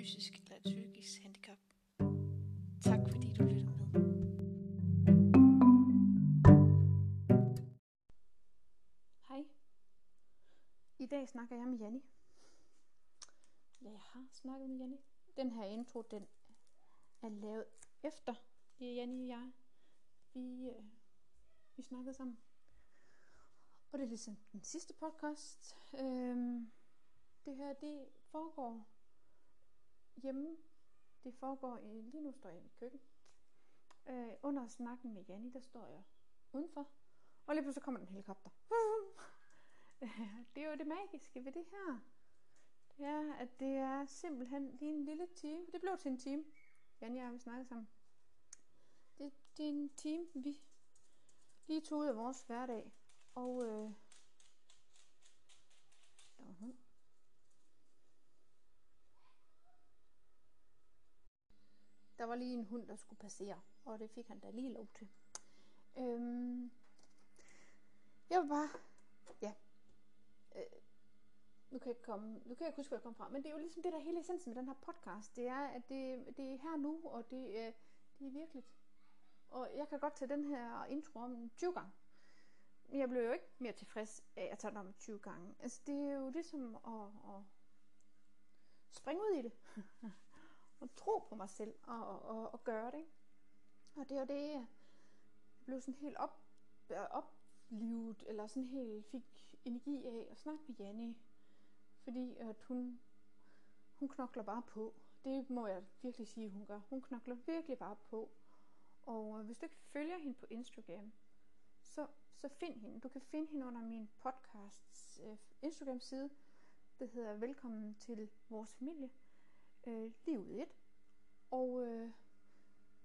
fysisk eller et psykisk handicap. Tak fordi du lyttede med. Hej. I dag snakker jeg med Janni. Ja, jeg har snakket med Janni. Den her intro, den er lavet efter Janni og jeg. Vi, øh, vi snakkede sammen. Og det er ligesom den sidste podcast. Øhm, det her, det foregår hjemme. Det foregår i, lige nu står jeg i mit køkken. Øh, under snakken med Janni, der står jeg udenfor. Og lige pludselig kommer den en helikopter. det er jo det magiske ved det her. Det er, at det er simpelthen lige en lille time. Det blev til en time. Janni og jeg, har snakket sammen. Det, det er en time, vi lige tog ud af vores hverdag. Og øh, der var en hund. Der var lige en hund, der skulle passere, og det fik han da lige lov til. Øhm, jeg vil bare, ja, øh, nu kan jeg ikke komme, nu kan jeg ikke huske, hvor jeg kom fra, men det er jo ligesom det der hele essensen med den her podcast, det er, at det, det er her nu, og det, øh, det er virkeligt. Og jeg kan godt tage den her intro om 20 gange. Men jeg blev jo ikke mere tilfreds af at tage den om 20 gange. Altså det er jo ligesom at, at springe ud i det. og tro på mig selv og, og, og, og gøre det. Ikke? Og det er det, jeg blev sådan helt op, øh, oplivet, eller sådan helt fik energi af at snakke med Janne. Fordi at hun, hun knokler bare på. Det må jeg virkelig sige, hun gør. Hun knokler virkelig bare på. Og øh, hvis du ikke følger hende på Instagram, så, så find hende. Du kan finde hende under min podcasts øh, Instagram side. Det hedder Velkommen til vores familie. Øh, lige ud i et. Og øh,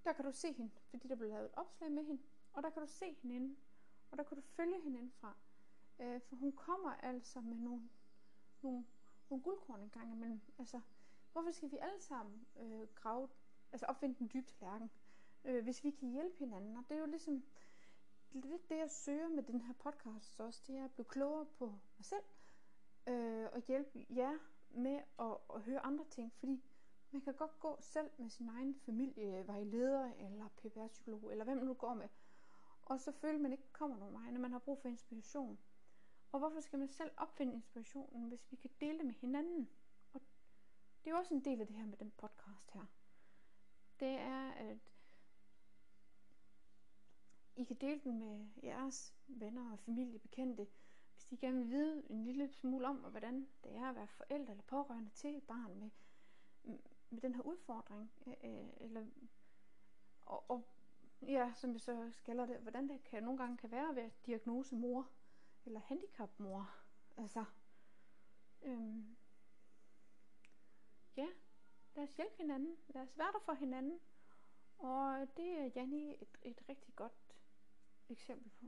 der kan du se hende, fordi der blev lavet et opslag med hende. Og der kan du se hende inde. Og der kan du følge hende indfra. Øh, for hun kommer altså med nogle, nogle, nogle guldkorn en gang imellem. Altså, hvorfor skal vi alle sammen øh, grave, altså opfinde den dybe tallerken, øh, hvis vi kan hjælpe hinanden? Og det er jo ligesom lidt det, jeg søger med den her podcast også, det er at blive klogere på mig selv, øh, og hjælpe jer med at, at høre andre ting, fordi man kan godt gå selv med sin egen familie, vejleder eller PPR-psykolog, eller hvem man nu går med, og så føler man ikke kommer nogen vej, når man har brug for inspiration. Og hvorfor skal man selv opfinde inspirationen, hvis vi kan dele det med hinanden? Og det er jo også en del af det her med den podcast her. Det er, at I kan dele den med jeres venner og familie, bekendte, hvis de gerne vil vide en lille smule om, hvordan det er at være forældre eller pårørende til et barn med, med den her udfordring. Øh, øh, eller, og, og ja, som jeg så kalder det, hvordan det kan nogle gange kan være at være diagnose mor eller handicapmor. Altså, øhm, ja, lad os hjælpe hinanden. Lad os være der for hinanden. Og det er Janni et, et rigtig godt eksempel på.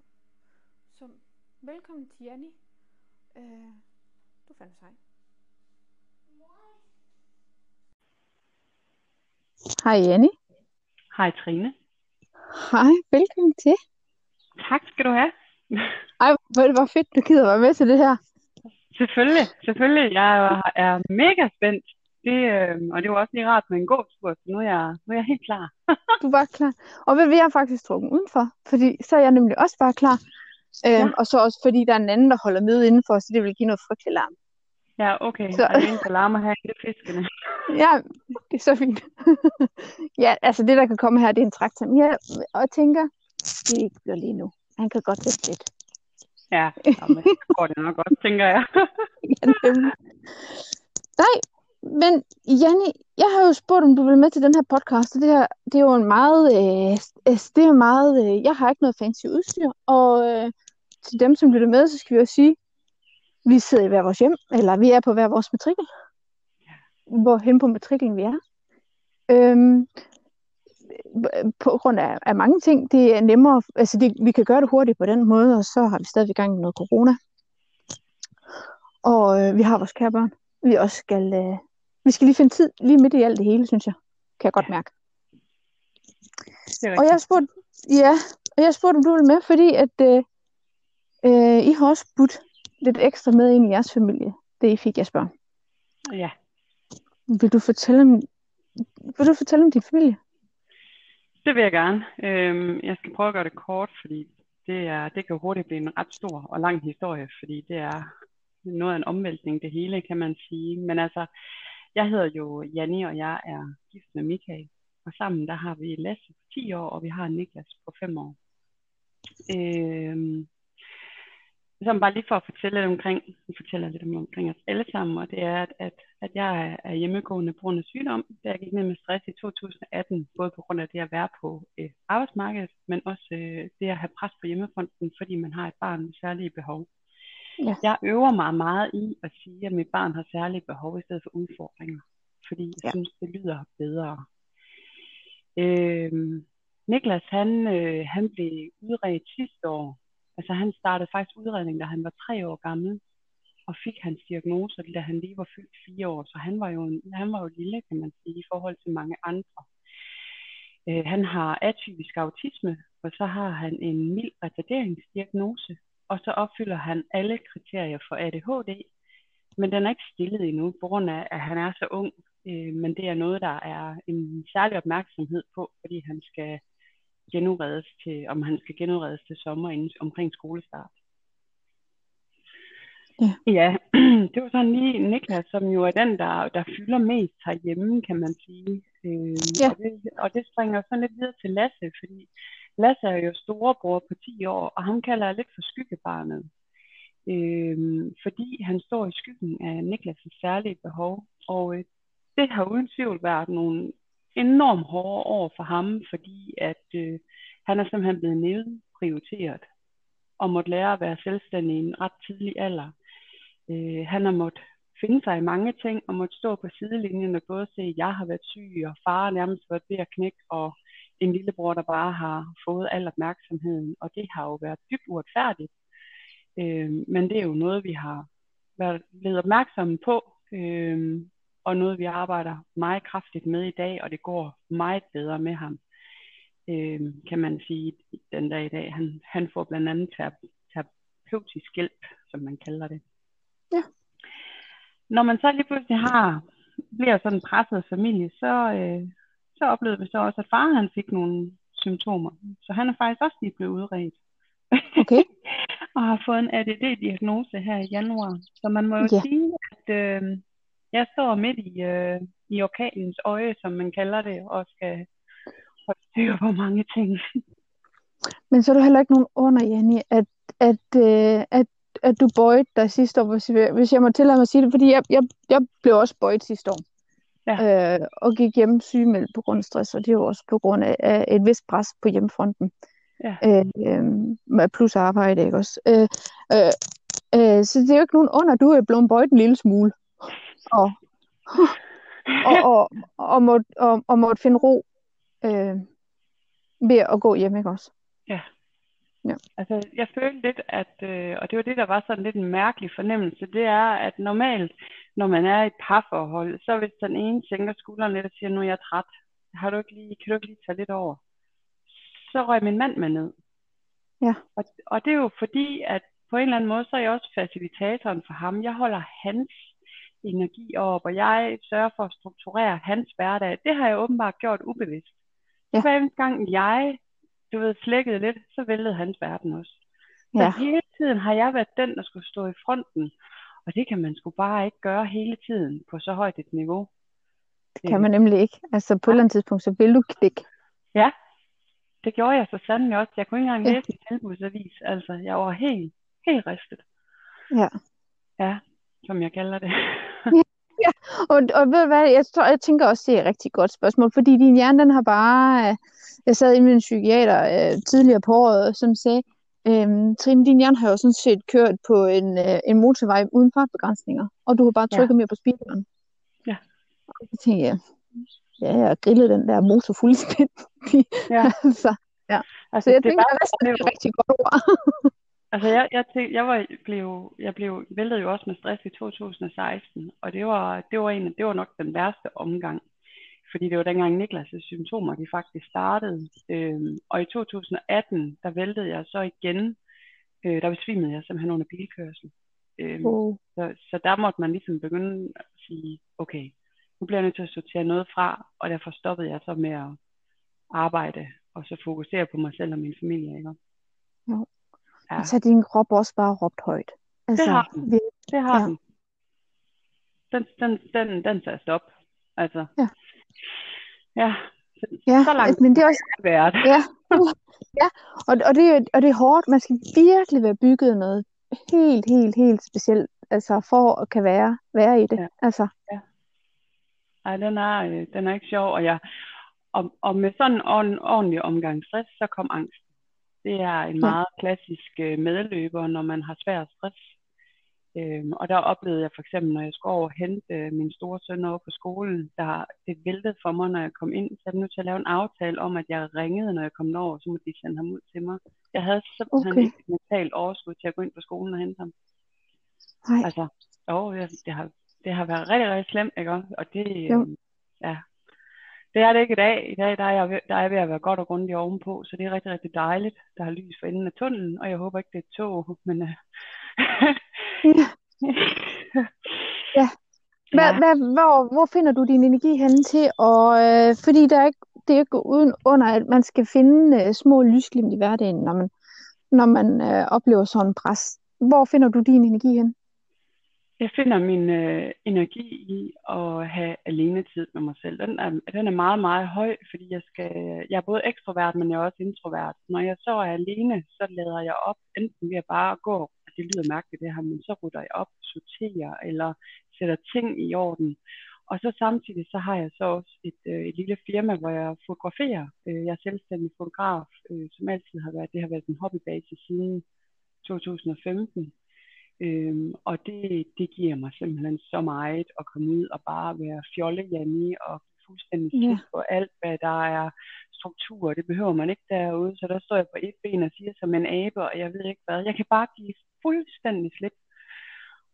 som velkommen til Janni. Øh, du fandt sej. Hej Janni. Hej Trine. Hej, velkommen til. Tak skal du have. Ej, hvor det var fedt, du gider være med til det her. Selvfølgelig, selvfølgelig. Jeg er, mega spændt. Det, øh, og det var også lige rart med en god tur, så nu er jeg, nu er jeg helt klar. du var klar. Og ved vi har faktisk trukket udenfor, fordi så er jeg nemlig også bare klar. Øhm, ja. Og så også fordi der er en anden, der holder med indenfor, så det vil give noget frygtelig larm. Ja, okay. Så... Er det en, der larmer her i fiskene? ja, det er så fint. ja, altså det, der kan komme her, det er en traktor. Ja, og jeg tænker, det ikke bliver lige nu. Han kan godt vente lidt. Ja, jamen, det går det nok godt, tænker jeg. ja, Nej, men Janne, jeg har jo spurgt, om du vil med til den her podcast, og det her, det er jo en meget, øh, det er meget, øh, jeg har ikke noget fancy udstyr, og øh, til dem, som lytter med, så skal vi jo sige, vi sidder i hver vores hjem, eller vi er på hver vores matrikel. Hvor hen på matriklen vi er. Øhm, på grund af, af mange ting, det er nemmere, altså det, vi kan gøre det hurtigt på den måde, og så har vi stadig gang med noget corona. Og øh, vi har vores kære børn. Vi også skal, øh, vi skal lige finde tid lige midt i alt det hele, synes jeg. Kan jeg godt mærke. Og jeg spurgte, ja, og jeg spurgte, om du ville med, fordi at øh, øh, I har også budt lidt ekstra med ind i jeres familie, det I fik børn. Ja. Vil du fortælle om, vil du fortælle om din familie? Det vil jeg gerne. Øhm, jeg skal prøve at gøre det kort, fordi det, er, det kan hurtigt blive en ret stor og lang historie, fordi det er noget af en omvæltning det hele, kan man sige. Men altså, jeg hedder jo Janni, og jeg er gift med Michael. Og sammen der har vi Lasse på 10 år, og vi har Niklas på 5 år. Øh, så bare lige for at fortælle lidt omkring, vi fortæller lidt omkring os alle sammen, og det er, at, at, at jeg er hjemmegående på grund af sygdom, da jeg gik ned med stress i 2018, både på grund af det at være på øh, arbejdsmarkedet, men også øh, det at have pres på hjemmefronten, fordi man har et barn med særlige behov. Ja. Jeg øver mig meget i at sige, at mit barn har særlige behov i stedet for udfordringer, fordi jeg ja. synes, det lyder bedre. Øh, Niklas, han, øh, han blev udredt sidste år Altså han startede faktisk udredning, da han var tre år gammel, og fik hans diagnose, da han lige var fyldt fire år. Så han var jo, en, han var jo lille, kan man sige, i forhold til mange andre. Øh, han har atypisk autisme, og så har han en mild retarderingsdiagnose, og så opfylder han alle kriterier for ADHD, men den er ikke stillet endnu, på grund af, at han er så ung. Øh, men det er noget, der er en særlig opmærksomhed på, fordi han skal genudredes til, om han skal genudredes til sommer inden, omkring skolestart. Ja. ja, det var sådan lige Niklas, som jo er den, der, der fylder mest herhjemme, kan man sige. Øh, ja. og, det, og det springer sådan lidt videre til Lasse, fordi Lasse er jo storebror på 10 år, og ham kalder jeg lidt for skyggebarnet. Øh, fordi han står i skyggen af Niklas' særlige behov. Og øh, det har uden tvivl været nogle enormt hårde år for ham, fordi at øh, han er simpelthen blevet nedprioriteret og måtte lære at være selvstændig i en ret tidlig alder. Øh, han har måttet finde sig i mange ting og måtte stå på sidelinjen og både se, at jeg har været syg, og far nærmest været ved at knække, og en lillebror, der bare har fået al opmærksomheden, og det har jo været dybt uretfærdigt. Øh, men det er jo noget, vi har været blevet opmærksomme på, øh, og noget vi arbejder meget kraftigt med i dag, og det går meget bedre med ham, øh, kan man sige, den dag i dag. Han, han får blandt andet terapeutisk hjælp, som man kalder det. Ja. Når man så lige pludselig har, bliver sådan en presset familie, så, øh, så oplevede vi så også, at far han fik nogle symptomer. Så han er faktisk også lige blevet udredt. Okay. og har fået en ADD-diagnose her i januar. Så man må jo ja. sige, at øh, jeg står midt i, øh, i orkanens øje, som man kalder det, og skal holde styr på mange ting. Men så er der heller ikke nogen under, Janni, at, at, øh, at, at du bøjede dig sidste år, hvis jeg, må tillade mig at sige det, fordi jeg, jeg, jeg blev også bøjet sidste år. Ja. Øh, og gik hjem sygemeldt på grund af stress, og det er jo også på grund af, af et vist pres på hjemmefronten. Ja. Øh, øh, plus arbejde, ikke også? Øh, øh, øh, så det er jo ikke nogen under, du er blevet bøjet en lille smule og, og, og, og, måtte, og, og måtte finde ro øh, ved at gå hjem, ikke også? Ja. ja. Altså, jeg følte lidt, at, øh, og det var det, der var sådan lidt en mærkelig fornemmelse, det er, at normalt, når man er i et parforhold, så hvis den ene tænker skulderen lidt og siger, nu er jeg træt, har du ikke lige, kan du ikke lige tage lidt over? Så røg min mand med ned. Ja. Og, og det er jo fordi, at på en eller anden måde, så er jeg også facilitatoren for ham. Jeg holder hans energi op, og jeg sørger for at strukturere hans hverdag. Det har jeg åbenbart gjort ubevidst. Ja. Hver eneste gang jeg, du ved, slækkede lidt, så væltede hans verden også. Så ja. hele tiden har jeg været den, der skulle stå i fronten. Og det kan man sgu bare ikke gøre hele tiden på så højt et niveau. Det kan man nemlig ikke. Altså på ja. et eller andet tidspunkt, så vil du knække. Ja, det gjorde jeg så sandelig også. Jeg kunne ikke engang læse en tilbudsavis. Altså, jeg var helt, helt ristet. Ja. Ja, som jeg kalder det. ja, og, og ved du hvad, jeg, tror, jeg tænker også, det er et rigtig godt spørgsmål, fordi din hjerne, den har bare, øh, jeg sad med en psykiater øh, tidligere på året, som sagde, øhm, Trine, din hjerne har jo sådan set kørt på en, øh, en motorvej uden fartbegrænsninger, og du har bare trykket ja. mere på speederen. Ja. Og så tænkte jeg, ja, jeg har grillet den der motor fuldstændig. Ja. altså, ja. Altså, så jeg det tænker, det er et rigtig godt ord. Altså jeg, jeg, tænkte, jeg, var, blev, jeg blev væltet jo også med stress i 2016, og det var, det var, en, det var nok den værste omgang. Fordi det var dengang Niklas' symptomer, de faktisk startede. Øhm, og i 2018, der væltede jeg så igen. Øh, der besvimede jeg simpelthen under bilkørsel. Øhm, oh. så, så der måtte man ligesom begynde at sige, okay, nu bliver jeg nødt til at sortere noget fra, og derfor stoppede jeg så med at arbejde, og så fokusere på mig selv og min familie. Ikke? Ja. Ja. Så din krop også bare råbt højt. Altså, det har den. Det har ja. den. Den, den, den, den tager stop. Altså. Ja. Ja. Ja, så langt men det er også... været. Ja, ja. Og, og, det, er- og det er hårdt. Man skal virkelig være bygget noget helt, helt, helt specielt, altså for at kan være, være i det. Ja. Altså, Ej, den er, øh, den er ikke sjov, og, jeg, og, og med sådan en ord- ordentlig omgang stress, så kom angst. Det er en meget klassisk øh, medløber, når man har svær stress. Øhm, og der oplevede jeg for eksempel, når jeg skulle over og hente øh, min store søn over på skolen, der det væltede for mig, når jeg kom ind, så jeg nødt til at lave en aftale om, at jeg ringede, når jeg kom over, så måtte de sende ham ud til mig. Jeg havde simpelthen Okay. ikke mentalt overskud til at gå ind på skolen og hente ham. nej. Altså, jo, det, det, har, det har været rigtig, rigtig slemt, ikke også? Og det, Jo. øh, ja, det er det ikke i dag. I dag der er, jeg ved, der er jeg ved at være godt og grundigt ovenpå, så det er rigtig, rigtig dejligt. Der er lys for enden af tunnelen, og jeg håber ikke, det er et tog, men... Øh, Ja. Hvad, hvad, hvor, hvor finder du din energi henne til? Og, øh, fordi der er ikke, det er ikke uden under, at man skal finde øh, små lysglimt i hverdagen, når man, når man øh, oplever sådan en pres. Hvor finder du din energi hen? Jeg finder min øh, energi i at have alene tid med mig selv. Den er, den er meget, meget høj, fordi jeg, skal, jeg er både ekstrovert, men jeg er også introvert. Når jeg så er alene, så lader jeg op, enten ved at bare gå, og det lyder mærkeligt det her, men så rydder jeg op, sorterer eller sætter ting i orden. Og så samtidig så har jeg så også et, øh, et lille firma, hvor jeg fotograferer. Øh, jeg er selvstændig fotograf, øh, som altid har været, det har været en hobbybase siden 2015. Øhm, og det, det giver mig simpelthen så meget at komme ud og bare være fjolle Janni og fuldstændig Ja. på alt, hvad der er struktur. Det behøver man ikke derude, så der står jeg på et ben og siger som en abe, og jeg ved ikke hvad. Jeg kan bare give fuldstændig slip.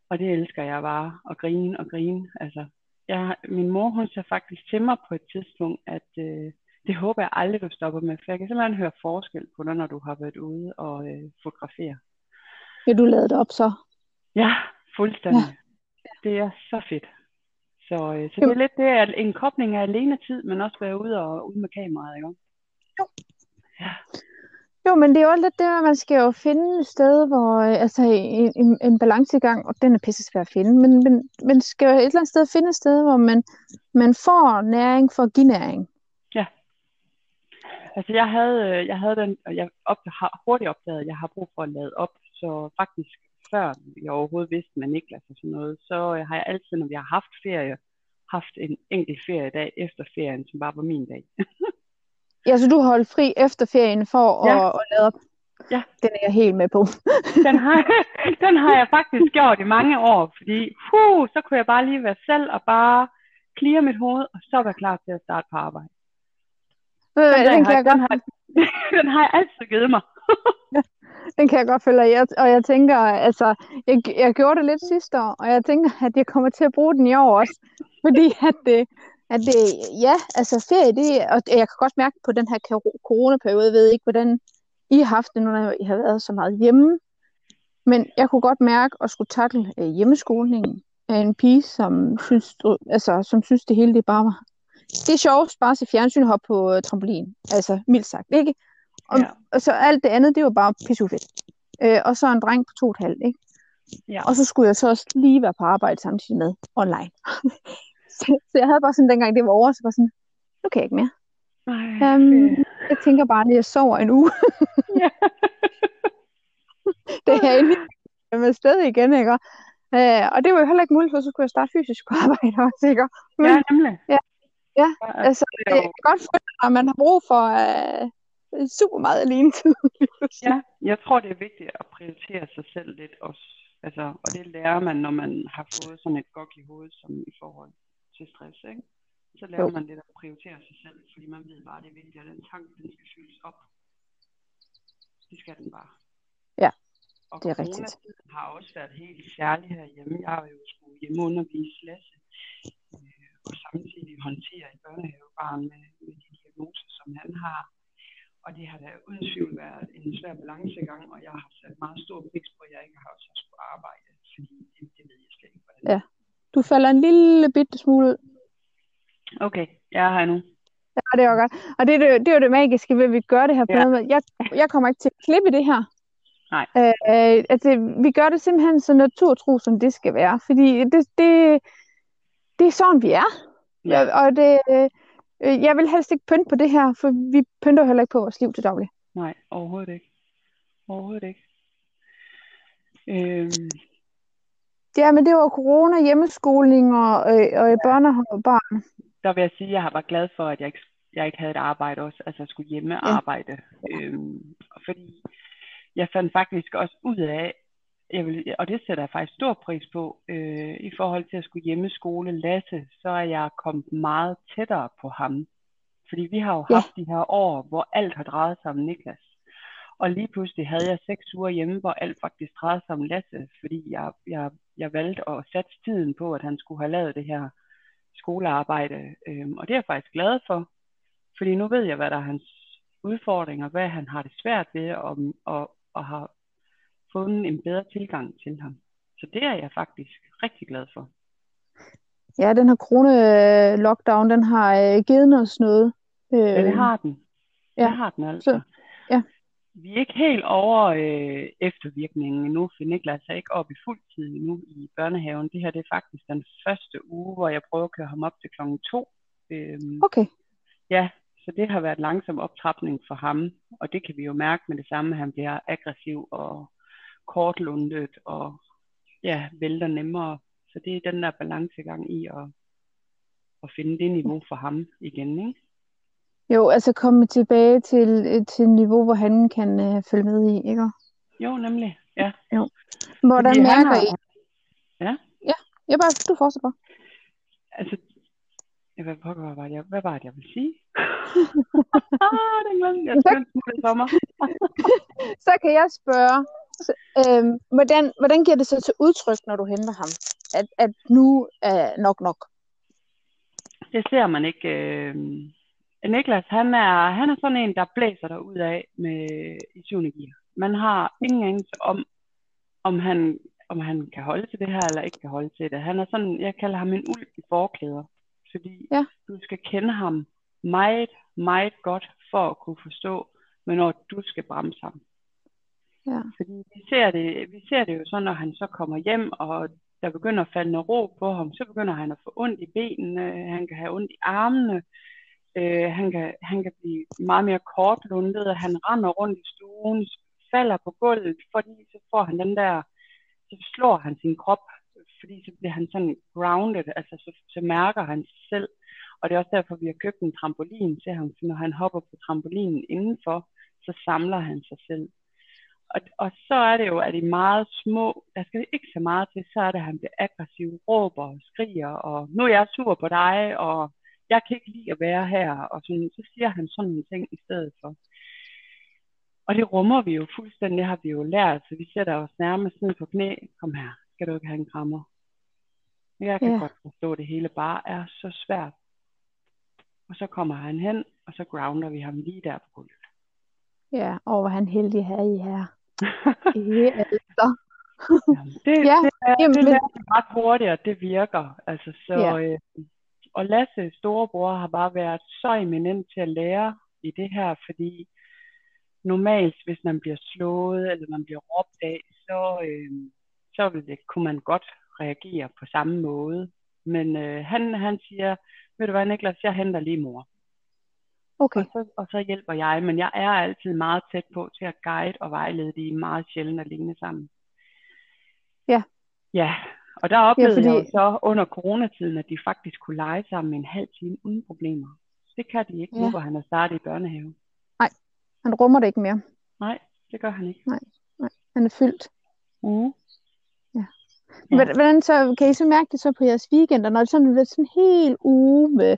Og det elsker jeg bare, at grine og grine. Altså, jeg, min mor, hun sagde faktisk til mig på et tidspunkt, at øh, det håber jeg aldrig, du stopper med, for jeg kan simpelthen høre forskel på dig, når du har været ude og øh, fotografere. Vil du lade det op så? Ja, fuldstændig. Ja. Det er så fedt. Så, øh, så det er lidt det, at en kobling af alene tid, men også være ude og ude med kameraet, ikke? Jo. Ja. Jo, men det er jo lidt det, at man skal jo finde et sted, hvor øh, altså en, en, en balancegang, og den er pisse svær at finde, men men man skal jo et eller andet sted finde et sted, hvor man, man får næring for at give næring. Altså jeg havde, øh, jeg havde den, og jeg op, har hurtigt opdaget, at jeg har brug for at lade op, så faktisk før jeg overhovedet vidste med Niklas og sådan noget, så øh, har jeg altid, når vi har haft ferie, haft en enkelt feriedag efter ferien, som bare var min dag. Ja, så du holdt fri efter ferien for Ja. at, at lade op. Ja. Den er jeg helt med på. den, har, den har jeg faktisk gjort i mange år, fordi huh, så kunne jeg bare lige være selv og bare clear mit hoved, og så være klar til at starte på arbejde. Øh, Den, den, kan har, jeg den, har, den har jeg altid givet mig. den kan jeg godt følge, og jeg, og jeg tænker, altså, jeg, jeg gjorde det lidt sidste år, og jeg tænker, at jeg kommer til at bruge den i år også, fordi at det, at det ja, altså ferie, det, og jeg kan godt mærke på den her coronaperiode, jeg ved ikke, hvordan I har haft det, når I har været så meget hjemme, men jeg kunne godt mærke at skulle takle øh, hjemmeskolingen af en pige, som synes, altså, som synes det hele det bare var det er sjovt bare at se fjernsyn hoppe på øh, trampolin. Altså, mildt sagt, ikke? Og, Ja. og så alt det andet, det var bare pissufedt. Øh, og så en dreng på to og et halvt, ikke? Ja. Og så skulle jeg så også lige være på arbejde samtidig med online. så, så jeg havde bare sådan, dengang det var over, så var sådan, nu kan jeg ikke mere. Ej, Øhm, ferie. jeg tænker bare, at jeg sover en uge. ja. det er endelig med sted igen, ikke? Øh, og det var jo heller ikke muligt, for så skulle jeg starte fysisk på arbejde også, ikke? Men, ja, nemlig. Ja. Ja, altså, det jeg kan godt føle, at man har brug for øh, super meget alene tid. Ja, jeg tror, det er vigtigt at prioritere sig selv lidt også. Altså, og det lærer man, når man har fået sådan et gok i hovedet, som i forhold til stress, ikke? Så lærer Jo. man lidt at prioritere sig selv, fordi man ved bare, det er vigtigt, at den tank, den skal fyldes op. Det skal den bare. Ja, og det er rigtigt. coronatiden har også været helt særlig herhjemme. Jeg har jo skulle hjemmeundervise Lasse, øh, og samtidig håndtere et børnehavebarn med, med de diagnoser, som han har. Og det har da uden tvivl været en svær balancegang, og jeg har sat meget stor pris på, at jeg ikke har så skulle arbejde, fordi det, det ved jeg slet ikke, hvordan. Ja. Du falder en lille bitte smule ud. Okay, jeg er her nu. Ja, det var godt. Og det, er det, det er jo det magiske ved, at vi gør det her på Ja. noget med. Jeg, jeg kommer ikke til at klippe det her. Nej. Øh, altså, vi gør det simpelthen så naturtro, som det skal være. Fordi det, det, det er sådan, vi er. Ja. Og det, øh, jeg vil helst ikke pynte på det her, for vi pynter heller ikke på vores liv til daglig. Nej, overhovedet ikke. Overhovedet ikke. Øhm. Ja, men det var corona, hjemmeskoling og, øh, og ja. børnehave og barn. Der vil jeg sige, at jeg var glad for, at jeg ikke, jeg ikke havde et arbejde også, altså jeg skulle hjemme ja. arbejde. Øhm, fordi jeg fandt faktisk også ud af, jeg vil, og det sætter jeg faktisk stor pris på, øh, i forhold til at skulle hjemmeskole Lasse, så er jeg kommet meget tættere på ham. Fordi vi har jo ja. haft de her år, hvor alt har drejet sig om Niklas. Og lige pludselig havde jeg seks uger hjemme, hvor alt faktisk drejede sig om Lasse, fordi jeg, jeg, jeg valgte at sætte tiden på, at han skulle have lavet det her skolearbejde. Øhm, og det er jeg faktisk glad for, fordi nu ved jeg, hvad der er hans udfordringer, hvad han har det svært ved, og, og, og har fundet en bedre tilgang til ham. Så det er jeg faktisk rigtig glad for. Ja, den her corona-lockdown, den har øh, givet os noget. Øh, ja, det har den. Ja. Det har den altså. Så, ja. Vi er ikke helt over øh, eftervirkningen endnu, for Niklas er ikke oppe i fuld tid endnu i børnehaven. Det her det er faktisk den første uge, hvor jeg prøver at køre ham op til klokken to. Øhm, okay. Ja, så det har været langsom optrapning for ham, og det kan vi jo mærke med det samme, han bliver aggressiv og kortlundet og ja, vælter nemmere. Så det er den der balancegang i at, at finde det niveau for ham igen, ikke? Jo, altså komme tilbage til, til et niveau, hvor han kan øh, følge med i, ikke? Jo, nemlig, ja. Jo. Hvordan Fordi mærker har... I? Ja? Ja, jeg bare, du fortsætter bare. Altså, hvad, hvad, var det, hvad var det, jeg ville sige? ah, den glemte jeg. Jeg sommer. så kan jeg spørge, øhm, hvordan, hvordan giver det sig til udtryk, når du henter ham? At, at nu er nok nok? Det ser man ikke. Øh... Niklas, han er, han er sådan en, der blæser der ud af med, i syvende gear. Man har ingen anelse om, om han, om han kan holde til det her, eller ikke kan holde til det. Han er sådan, jeg kalder ham en ulv i forklæder. Fordi ja. du skal kende ham meget, meget godt, for at kunne forstå, hvornår du skal bremse ham. Ja. Fordi vi ser, det, vi ser det jo så, når han så kommer hjem, og der begynder at falde noget ro på ham, så begynder han at få ondt i benene, han kan have ondt i armene, øh, han, kan, han kan blive meget mere kortlundet, han render rundt i stuen, falder på gulvet, fordi så får han den der, så slår han sin krop, fordi så bliver han sådan grounded, altså så, så mærker han sig selv, og det er også derfor, vi har købt en trampolin til ham, for når han hopper på trampolinen indenfor, så samler han sig selv. Og, og så er det jo, at i meget små, der skal ikke så meget til, så er det, at han bliver aggressiv, råber og skriger, og nu er jeg sur på dig, og jeg kan ikke lide at være her, og sådan, så siger han sådan nogle ting i stedet for. Og det rummer vi jo fuldstændig, det har vi jo lært, så vi sætter os nærmest ned på knæ, kom her, skal du ikke have en krammer? Jeg kan ja. godt forstå, at det hele bare er så svært. Og så kommer han hen, og så grounder vi ham lige der på gulvet. Ja, og hvor han heldig her i her. det, Jamen, det, ja, det, er, jamen, det er ret hurtigt, og det virker. Altså, så, ja. øh, og Lasse, storebror, har bare været så eminent til at lære i det her, fordi normalt, hvis man bliver slået, eller man bliver råbt af, så, øh, så vil det, kunne man godt reagere på samme måde. Men øh, han, han siger, ved du hvad Niklas, jeg henter lige mor. Okay. Og, så, og så hjælper jeg, men jeg er altid meget tæt på til at guide og vejlede de meget sjældent alene sammen. Ja. Ja, og der oplevede ja, fordi... jeg så under coronatiden, at de faktisk kunne lege sammen en halv time uden problemer. Det kan de ikke ja. nu, hvor han er startet i børnehave. Nej, han rummer det ikke mere. Nej, det gør han ikke. Nej, nej. han er fyldt. Uh. Ja. ja. Hvordan så, kan I så mærke det så på jeres weekender, når det sådan er sådan en hel uge med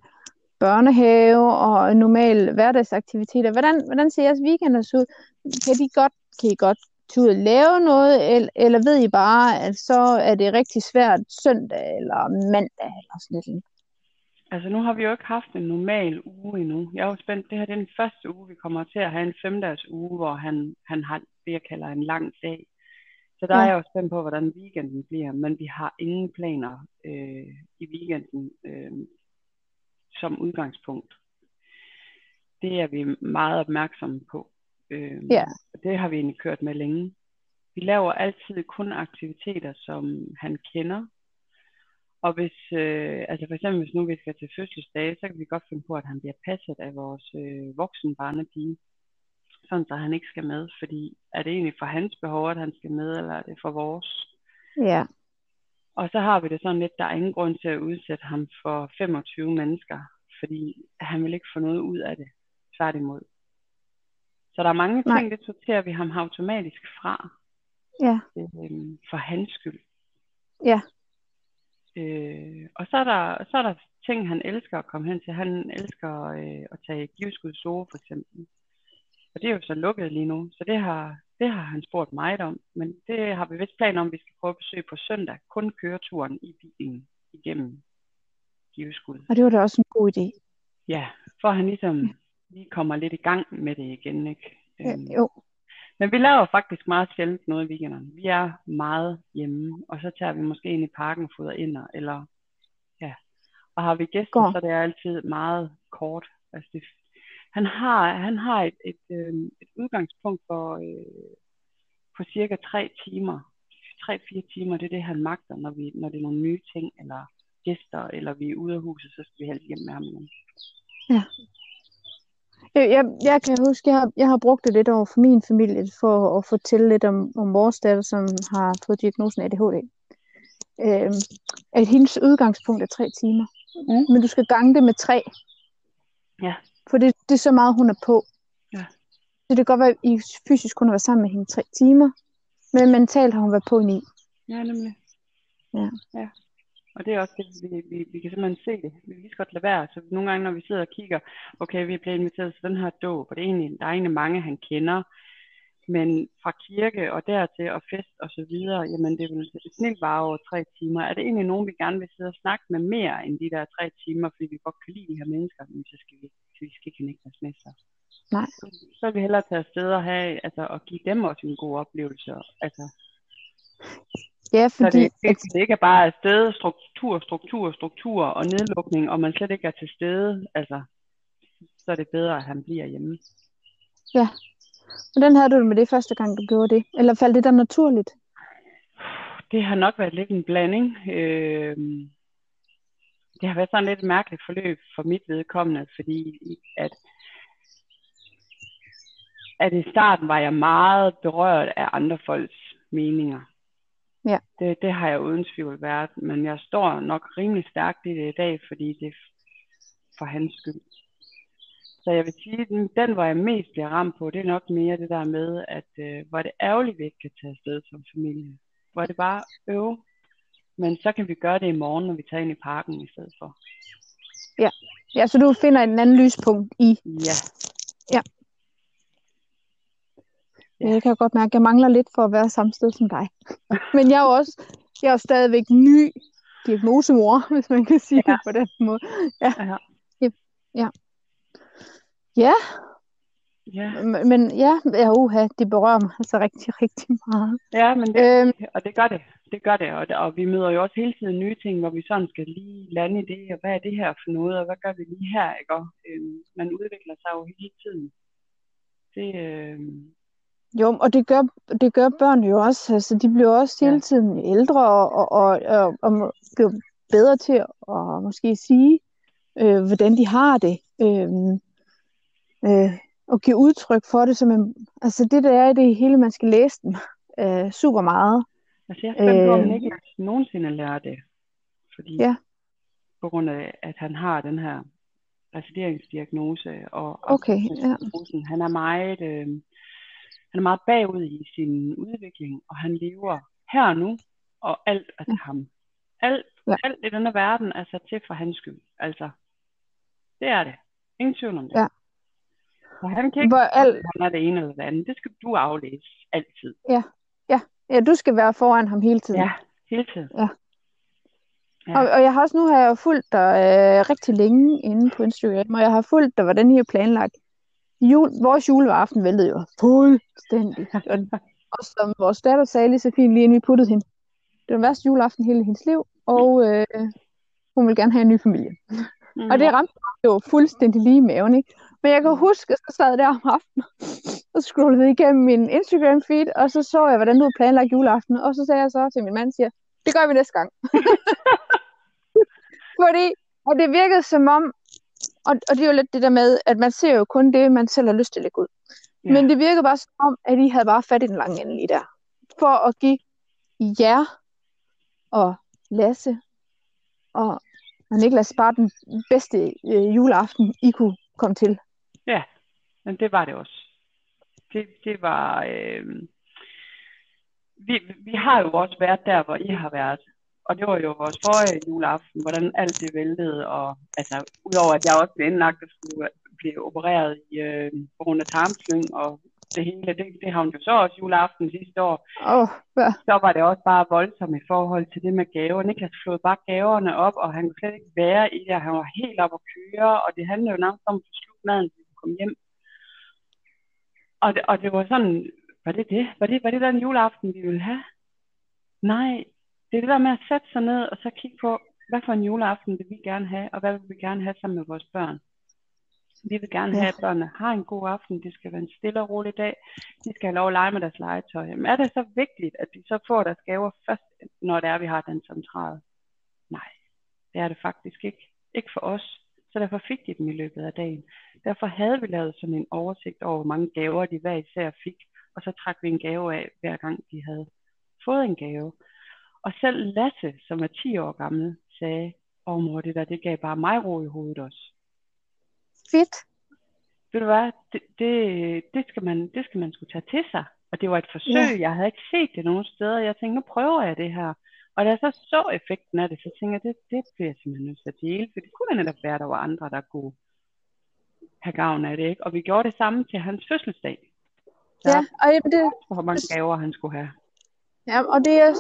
børnehave og normal hverdagsaktiviteter. Hvordan, hvordan ser jeres weekender ud? Kan, de godt, kan I godt tage ud og lave noget, eller, eller ved I bare, at så er det rigtig svært søndag eller mandag eller sådan noget? Altså nu har vi jo ikke haft en normal uge endnu. Jeg er jo spændt. Det her det er den første uge, vi kommer til at have en femdags uge, hvor han, han har det, jeg kalder en lang dag. Så der ja. er jeg jo spændt på, hvordan weekenden bliver, men vi har ingen planer øh, i weekenden. Øh, som udgangspunkt. Det er vi meget opmærksomme på. Øh, ja. Det har vi egentlig kørt med længe. vi laver altid kun aktiviteter, som han kender. Og hvis, øh, altså for eksempel hvis nu vi skal til fødselsdag, så kan vi godt finde på, at han bliver passet af vores øh, voksen barnepige. Sådan så han ikke skal med, fordi er det egentlig for hans behov, at han skal med, eller er det for vores? Ja. Og så har vi det sådan lidt, der er ingen grund til at udsætte ham for 25 mennesker, fordi han vil ikke få noget ud af det. Tværtimod. Så der er mange Nej. ting, det sorterer vi ham automatisk fra, Ja. øh, for hans skyld. Ja. Øh, og så er, der, så er der ting, han elsker at komme hen til. Han elsker øh, at tage givskud for eksempel. Og det er jo så lukket lige nu, så det har, det har han spurgt mig om. Men det har vi vist planer om, at vi skal prøve at besøge på søndag. Kun køreturen i bilen igennem giveskud. Og det var da også en god idé. Ja, for han ligesom lige kommer lidt i gang med det igen. Ikke? Ja, Øhm, jo. men vi laver faktisk meget sjældent noget i weekenderne. Vi er meget hjemme, og så tager vi måske ind i parken og fodrer ind, eller ja. Og har vi gæster, Går. så er det altid meget kort. Altså det, han har, han har et, et, øh, et udgangspunkt for, øh, på cirka tre timer. 3-4 timer, det er det, han magter, når, vi, når det er nogle nye ting, eller gæster, eller vi er ude af huset, så skal vi helst hjem med ham igen. Jeg, jeg, jeg kan huske, jeg har, jeg har brugt det lidt over for min familie, for at fortælle lidt om, om vores datter, som har fået diagnosen ADHD. Øhm, at hendes udgangspunkt er tre timer. Mm. Men du skal gange det med tre. Ja. For det, det er så meget, hun er på. Ja. Så det kan godt være, at I fysisk kun har været sammen med hende tre timer, men mentalt har hun været på i ni. Ja, nemlig. Ja. ja. Og det er også det, vi, vi, vi kan simpelthen se det. Vi kan lige godt lade være. Så nogle gange, når vi sidder og kigger, okay, vi er blevet inviteret til den her dåb, og det er egentlig, der er egentlig mange, han kender, men fra kirke og dertil og fest og så videre, jamen det vil snilt bare over tre timer. Er det egentlig nogen, vi gerne vil sidde og snakke med mere end de der tre timer, fordi vi godt kan lide de her mennesker, men så skal vi, så vi skal ikke knække med sig. Nej. Så, så vil vi hellere tage afsted og, have, altså, og give dem også en god oplevelse. Altså, Ja, så fordi det, det, det ikke er bare afsted, struktur, struktur, struktur og nedlukning, og man slet ikke er til stede, altså, så er det bedre, at han bliver hjemme. Hvordan havde du det med det første gang, du gjorde det? Eller faldt det der naturligt? Det har nok været lidt en blanding. Øh, det har været sådan lidt et mærkeligt forløb for mit vedkommende, fordi at, at i starten var jeg meget berørt af andre folks meninger. Ja. Det, det har jeg uden tvivl været, men jeg står nok rimelig stærkt i det i dag, fordi det er for hans skyld. Så jeg vil sige, den, den, hvor jeg mest bliver ramt på, det er nok mere det der med, at øh, hvor er det ærgerligt, vi ikke kan tage afsted som familie. Hvor er det bare øve, men så kan vi gøre det i morgen, når vi tager ind i parken i stedet for. Ja, så du finder en anden lyspunkt i. Ja, Ja. Jeg kan godt mærke, at jeg mangler lidt for at være samme sted som dig. Men jeg er jo også jeg er jo stadigvæk ny diagnosemor, hvis man kan sige Ja. det på den måde. ja, Ja, ja. M- men ja, ja uha, det berører mig altså rigtig, rigtig meget. ja men det, Øhm, og det gør det. Det gør det, og, og vi møder jo også hele tiden nye ting, hvor vi sådan skal lige lande i det, og hvad er det her for noget, og hvad gør vi lige her, ikke? Og, øhm, man udvikler sig jo hele tiden. Det, øhm, jo, og det gør, det gør børn jo også. Altså, de bliver også hele Ja. tiden ældre og, og, og, og, bliver bedre til at måske sige, øh, hvordan de har det. Øh, øh, og give udtryk for det. Som en, altså det der er i det hele, man skal læse den øh, super meget. altså jeg er spændt på, om Øh. Niklas nogensinde lærer det. Fordi Ja. på grund af, at han har den her resideringsdiagnose og Okay, ja. Han er meget, øh, han er meget bagud i sin udvikling, og han lever her og nu, og alt er til ham. Alt, Ja. alt i denne verden er sat til for hans skyld. Altså, det er det. Ingen tvivl om det. Ja. Og han kan ikke Hvor alt, han er det ene eller det andet. Det skal du aflæse altid. ja, du skal være foran ham hele tiden. Ja, hele tiden. Ja. Ja. Og, og jeg har også nu har jeg fulgt dig øh, rigtig længe inde på Instagram, og jeg har fulgt dig, hvordan I har planlagt. Jul, vores juleaften væltede jo fuldstændig. Og, som vores datter sagde lige så fint, lige inden vi puttede hende. Det var den værste juleaften hele hendes liv, og øh, hun vil gerne have en ny familie. Mm. Og det ramte jo fuldstændig lige i maven, ikke? Men jeg kan huske, at jeg sad der om aftenen, så scrollede igennem min Instagram feed, og så så jeg, hvordan du havde planlagt juleaften, og så sagde jeg så til min mand, siger, det gør vi næste gang. Fordi, og det virkede som om, og, og det er jo lidt det der med, at man ser jo kun det, man selv har lyst til at lægge ud. Ja. Men det virkede bare som om, at I havde bare fat i den lange ende lige der. For at give jer og Lasse og, og Niklas bare den bedste øh, juleaften, I kunne komme til. Men det var det også. Det, det var... Øh... Vi, vi har jo også været der, hvor I har været. Og det var jo vores forrige juleaften, hvordan alt det væltede. Og altså, udover at jeg også blev indlagt og skulle blive opereret i, øh, på grund af tarmslyng og det hele, det, det har hun jo så også juleaften sidste år. Oh, ja. Så var det også bare voldsomt i forhold til det med gaver. Niklas flod bare gaverne op, og han kunne slet ikke være i det, han var helt op at køre, og det handlede jo nærmest om at slutte maden, vi kom hjem. Og det, og det var sådan, var det det? Var det, var det den juleaften, vi ville have? Nej, det er det der med at sætte sig ned og så kigge på, hvad for en juleaften vil vi gerne have, og hvad vil vi gerne have sammen med vores børn. Vi vil gerne have, at børnene har en god aften. Det skal være en stille og rolig dag. De skal have lov at lege med deres legetøj. Men er det så vigtigt, at de så får deres gaver først, når det er, vi har den centrale? Nej, det er det faktisk ikke. Ikke for os. Så derfor fik de dem i løbet af dagen. Derfor havde vi lavet sådan en oversigt over, hvor mange gaver de hver især fik. Og så trak vi en gave af, hver gang de havde fået en gave. Og selv Lasse, som er 10 år gammel, sagde, åh mor, det der, det gav bare mig ro i hovedet også fedt. Ved du hvad, det, det, det, skal man, det skal man skulle tage til sig. Og det var et forsøg, ja. jeg havde ikke set det nogen steder. Jeg tænkte, nu prøver jeg det her. Og da jeg så så effekten af det, så tænkte jeg, det, det bliver jeg simpelthen nødt til at dele, for det kunne netop være, at der var andre, der kunne have gavn af det. Ikke? Og vi gjorde det samme til hans fødselsdag. Der ja, og det... Hvor mange gaver han skulle have. Ja, og det er,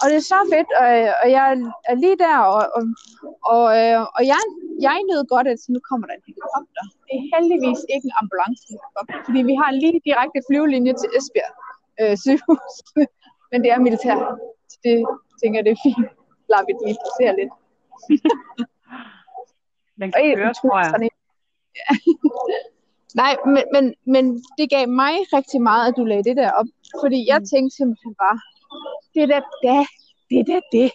og det er så fedt, og, og jeg er lige der, og, og, og, øh, og jeg, jeg nød godt, at nu kommer der en helikopter. Det er heldigvis ikke en ambulance fordi vi har lige direkte flyvelinje til Esbjerg øh, sygehus. Men det er militær. Det tænker det er fint. Lad vi lige passere lidt. Den kan køre, tror jeg. Ja. Nej, men, men, men det gav mig rigtig meget, at du lagde det der op. Fordi jeg mm. tænkte simpelthen bare, det er da det er da det.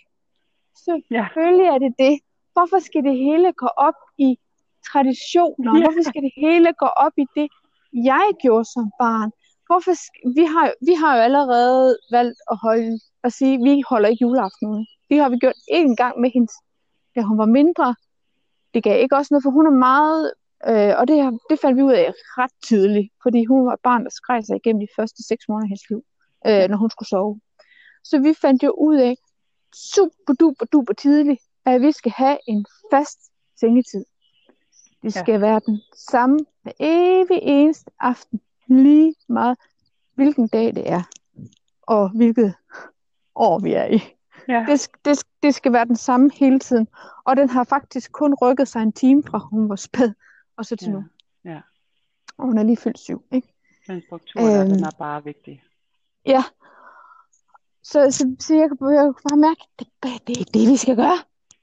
Selvfølgelig ja. er det det. Hvorfor skal det hele gå op i traditioner? Ja. Hvorfor skal det hele gå op i det, jeg gjorde som barn? Hvorfor sk- vi, har, vi har jo allerede valgt at holde at sige, vi holder ikke juleaften. Det har vi gjort en gang med hende, da hun var mindre. Det gav ikke også noget, for hun er meget, øh, og det, det fandt vi ud af ret tidligt, fordi hun var et barn, der skreg sig igennem de første seks måneder af hendes liv, øh, når hun skulle sove. Så vi fandt jo ud af super duper duper tidligt, at vi skal have en fast sengetid. Det skal ja. være den samme hver evig eneste aften, lige meget hvilken dag det er, og hvilket år vi er i. Ja. Det, det, det skal være den samme hele tiden. Og den har faktisk kun rykket sig en time fra hun var spæd, og så til ja. nu. Ja. Og hun er lige fyldt syv, ikke? Den struktur, der, øhm, den er bare vigtig. Ja, så, så, så jeg, kan, jeg kan bare mærke, det, det er det, vi skal gøre.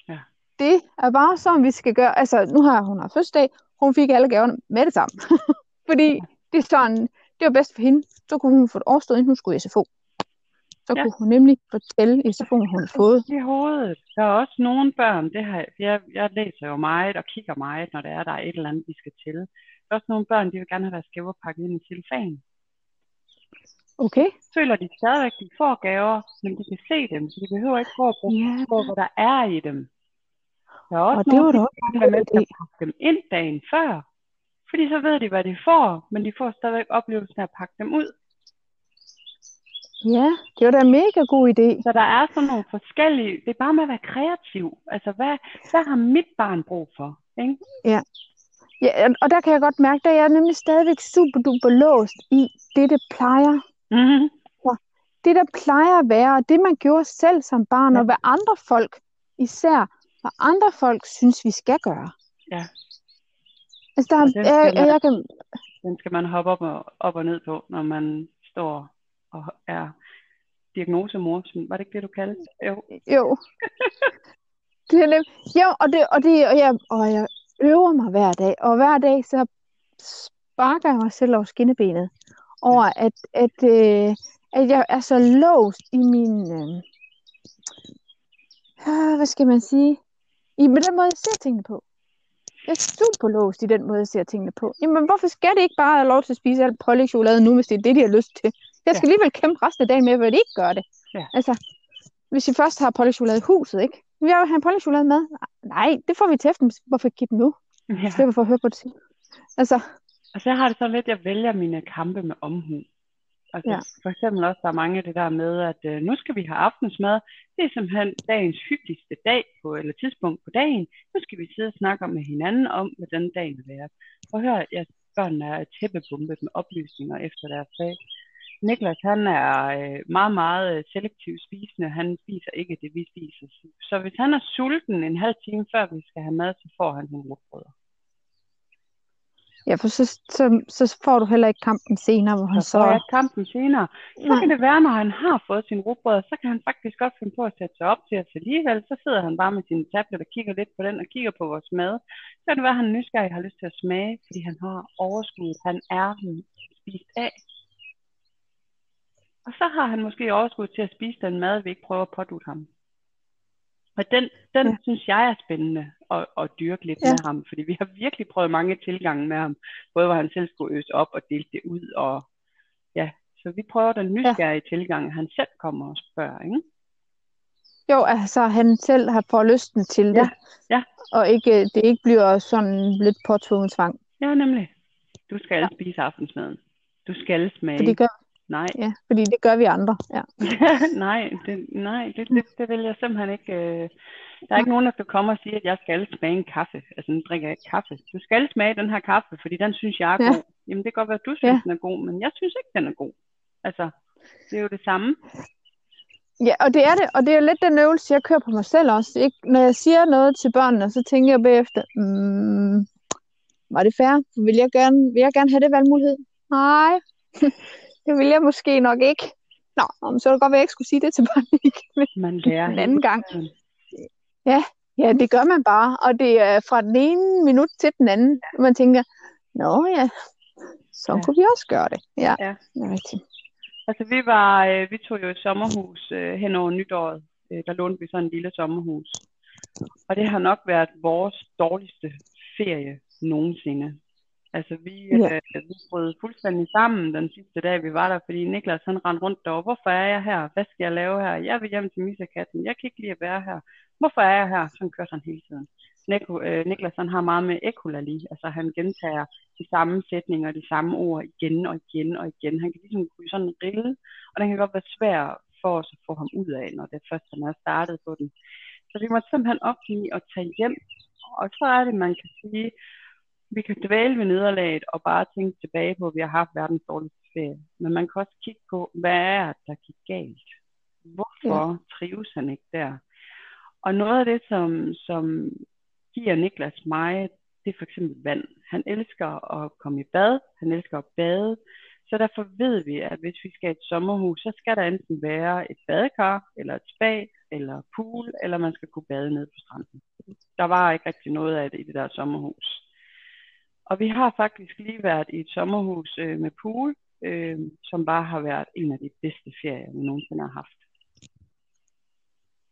Ja. Det er bare sådan, vi skal gøre. Altså, nu har hun har fødselsdag. Hun fik alle gaverne med det samme. Fordi det er sådan, det var bedst for hende. Så kunne hun få et årstød, inden hun skulle i SFO. Så ja. kunne hun nemlig fortælle i SFO, hun havde fået. I hovedet. Der er også nogle børn, det har, jeg, jeg læser jo meget og kigger meget, når der er, der er et eller andet, vi skal til. Der er også nogle børn, de vil gerne have deres gaver pakket ind i cellofan. Okay. Føler de stadigvæk, at de får gaver, men de kan se dem, så de behøver ikke gå og bruge yeah. på, hvad der er i dem. Der er også og nogle, det var der der med at pakke dem ind dagen før. Fordi så ved de, hvad de får, men de får stadigvæk oplevelsen af at pakke dem ud. Ja, det var da en mega god idé. Så der er sådan nogle forskellige, det er bare med at være kreativ. Altså, hvad, hvad har mit barn brug for? Ikke? Ja. ja, og der kan jeg godt mærke, at jeg er nemlig stadigvæk super duper låst i det, det plejer Mm-hmm. Så det, der plejer at være, det man gjorde selv som barn, ja. og hvad andre folk, især hvad andre folk synes, vi skal gøre. Ja. Altså, der, den, jeg, jeg, jeg kan... den skal man hoppe op og, op og ned på, når man står og er diagnosemor. Var det ikke det, du kaldte? Jo. Jo. det er nemt. Jo, og, det, og, det, og, jeg, og jeg øver mig hver dag, og hver dag så sparker jeg mig selv over skinnebenet over, at, at, øh, at jeg er så låst i min... Øh, øh, hvad skal man sige? I med den måde, jeg ser tingene på. Jeg er super låst i den måde, jeg ser tingene på. Jamen, hvorfor skal det ikke bare have lov til at spise alt pålægchokolade nu, hvis det er det, de har lyst til? Jeg skal ja. alligevel kæmpe resten af dagen med, at de ikke gør det. Ja. Altså, hvis vi først har pålægchokolade i huset, ikke? Vi har jo have pålægchokolade med. Nej, det får vi til efter. Hvorfor give dem nu? Ja. Slipper for at høre på det Altså. Og så har det så lidt, at jeg vælger mine kampe med omhu. Altså, ja. For eksempel også, der er mange af det der med, at øh, nu skal vi have aftensmad. Det er simpelthen dagens hyggeligste dag på, eller tidspunkt på dagen. Nu skal vi sidde og snakke med hinanden om, hvad den dag vil være. Og hør, at børnene er tæppebumpet med oplysninger efter deres dag. Niklas, han er øh, meget, meget øh, selektiv spisende. Han spiser ikke det, vi spiser. Så hvis han er sulten en halv time før vi skal have mad, så får han nogle rugbrødre. Ja, for så, så, så får du heller ikke kampen senere, hvor han så... Så får jeg kampen senere. Så Nej. kan det være, når han har fået sin rugbrød, så kan han faktisk godt finde på at sætte sig op til os alligevel. Så sidder han bare med sin tablet og kigger lidt på den og kigger på vores mad. Så kan det være, at han nysgerrig har lyst til at smage, fordi han har overskud. Han er spist af. Og så har han måske overskud til at spise den mad, vi ikke prøver at pådute ham. Og den, den ja. synes jeg er spændende at, at dyrke lidt ja. med ham, fordi vi har virkelig prøvet mange tilgange med ham, både hvor han selv skulle øse op og dele det ud, og ja, så vi prøver den nysgerrige ja. tilgang, han selv kommer og spørger, ikke? Jo, altså han selv har fået lysten til det, ja. Ja. og ikke, det ikke bliver sådan lidt påtvunget tvang. Ja, nemlig. Du skal ja. spise aftensmaden. Du skal smage. For det gør, Nej. Ja, fordi det gør vi andre. Ja. nej, det, nej det, det, det vil jeg simpelthen ikke. Øh... Der er ikke nogen, der skal komme og sige, at jeg skal smage en kaffe. Altså, nu drikker jeg ikke kaffe. Du skal smage den her kaffe, fordi den synes jeg er ja. god. Jamen, det kan godt være, at du synes, ja. den er god, men jeg synes ikke, den er god. Altså, det er jo det samme. Ja, og det er det, og det er lidt den øvelse, jeg kører på mig selv også. Ikke? Når jeg siger noget til børnene, så tænker jeg bagefter, mm, var det fair? Vil jeg gerne, vil jeg gerne have det valgmulighed? Nej. Det vil jeg måske nok ikke. Nå, så er det godt at jeg ikke skulle sige det til igen. Man lærer en anden gang. Ja, ja, det gør man bare. Og det er fra den ene minut til den anden. Man tænker, nå ja, så ja. kunne vi også gøre det. Ja, ja. det er rigtigt. Altså vi var, øh, vi tog jo et sommerhus øh, hen over nytåret. Øh, der lånte vi sådan en lille sommerhus. Og det har nok været vores dårligste ferie nogensinde. Altså, vi, ja. øh, vi brød fuldstændig sammen den sidste dag, vi var der, fordi Niklas han rendte rundt derovre. Hvorfor er jeg her? Hvad skal jeg lave her? Jeg vil hjem til Misakatten. Jeg kan ikke lide at være her. Hvorfor er jeg her? Sådan kørte han hele tiden. Nico, øh, Niklas han har meget med ekolali, altså han gentager de samme sætninger, de samme ord igen og igen og igen. Han kan ligesom kunne sådan rille, og den kan godt være svær for os at få ham ud af, når det først han er startet på den. Så vi måtte simpelthen opgive at tage hjem, og så er det, man kan sige, vi kan dvæle ved nederlaget og bare tænke tilbage på, at vi har haft verdens dårligste ferie. Men man kan også kigge på, hvad er der gik galt? Hvorfor ja. trives han ikke der? Og noget af det, som, som giver Niklas mig, det er for eksempel vand. Han elsker at komme i bad, han elsker at bade, så derfor ved vi, at hvis vi skal et sommerhus, så skal der enten være et badekar, eller et spa, eller pool, eller man skal kunne bade ned på stranden. Der var ikke rigtig noget af det i det der sommerhus. Og vi har faktisk lige været i et sommerhus øh, med pool, øh, som bare har været en af de bedste ferier, vi nogensinde har haft.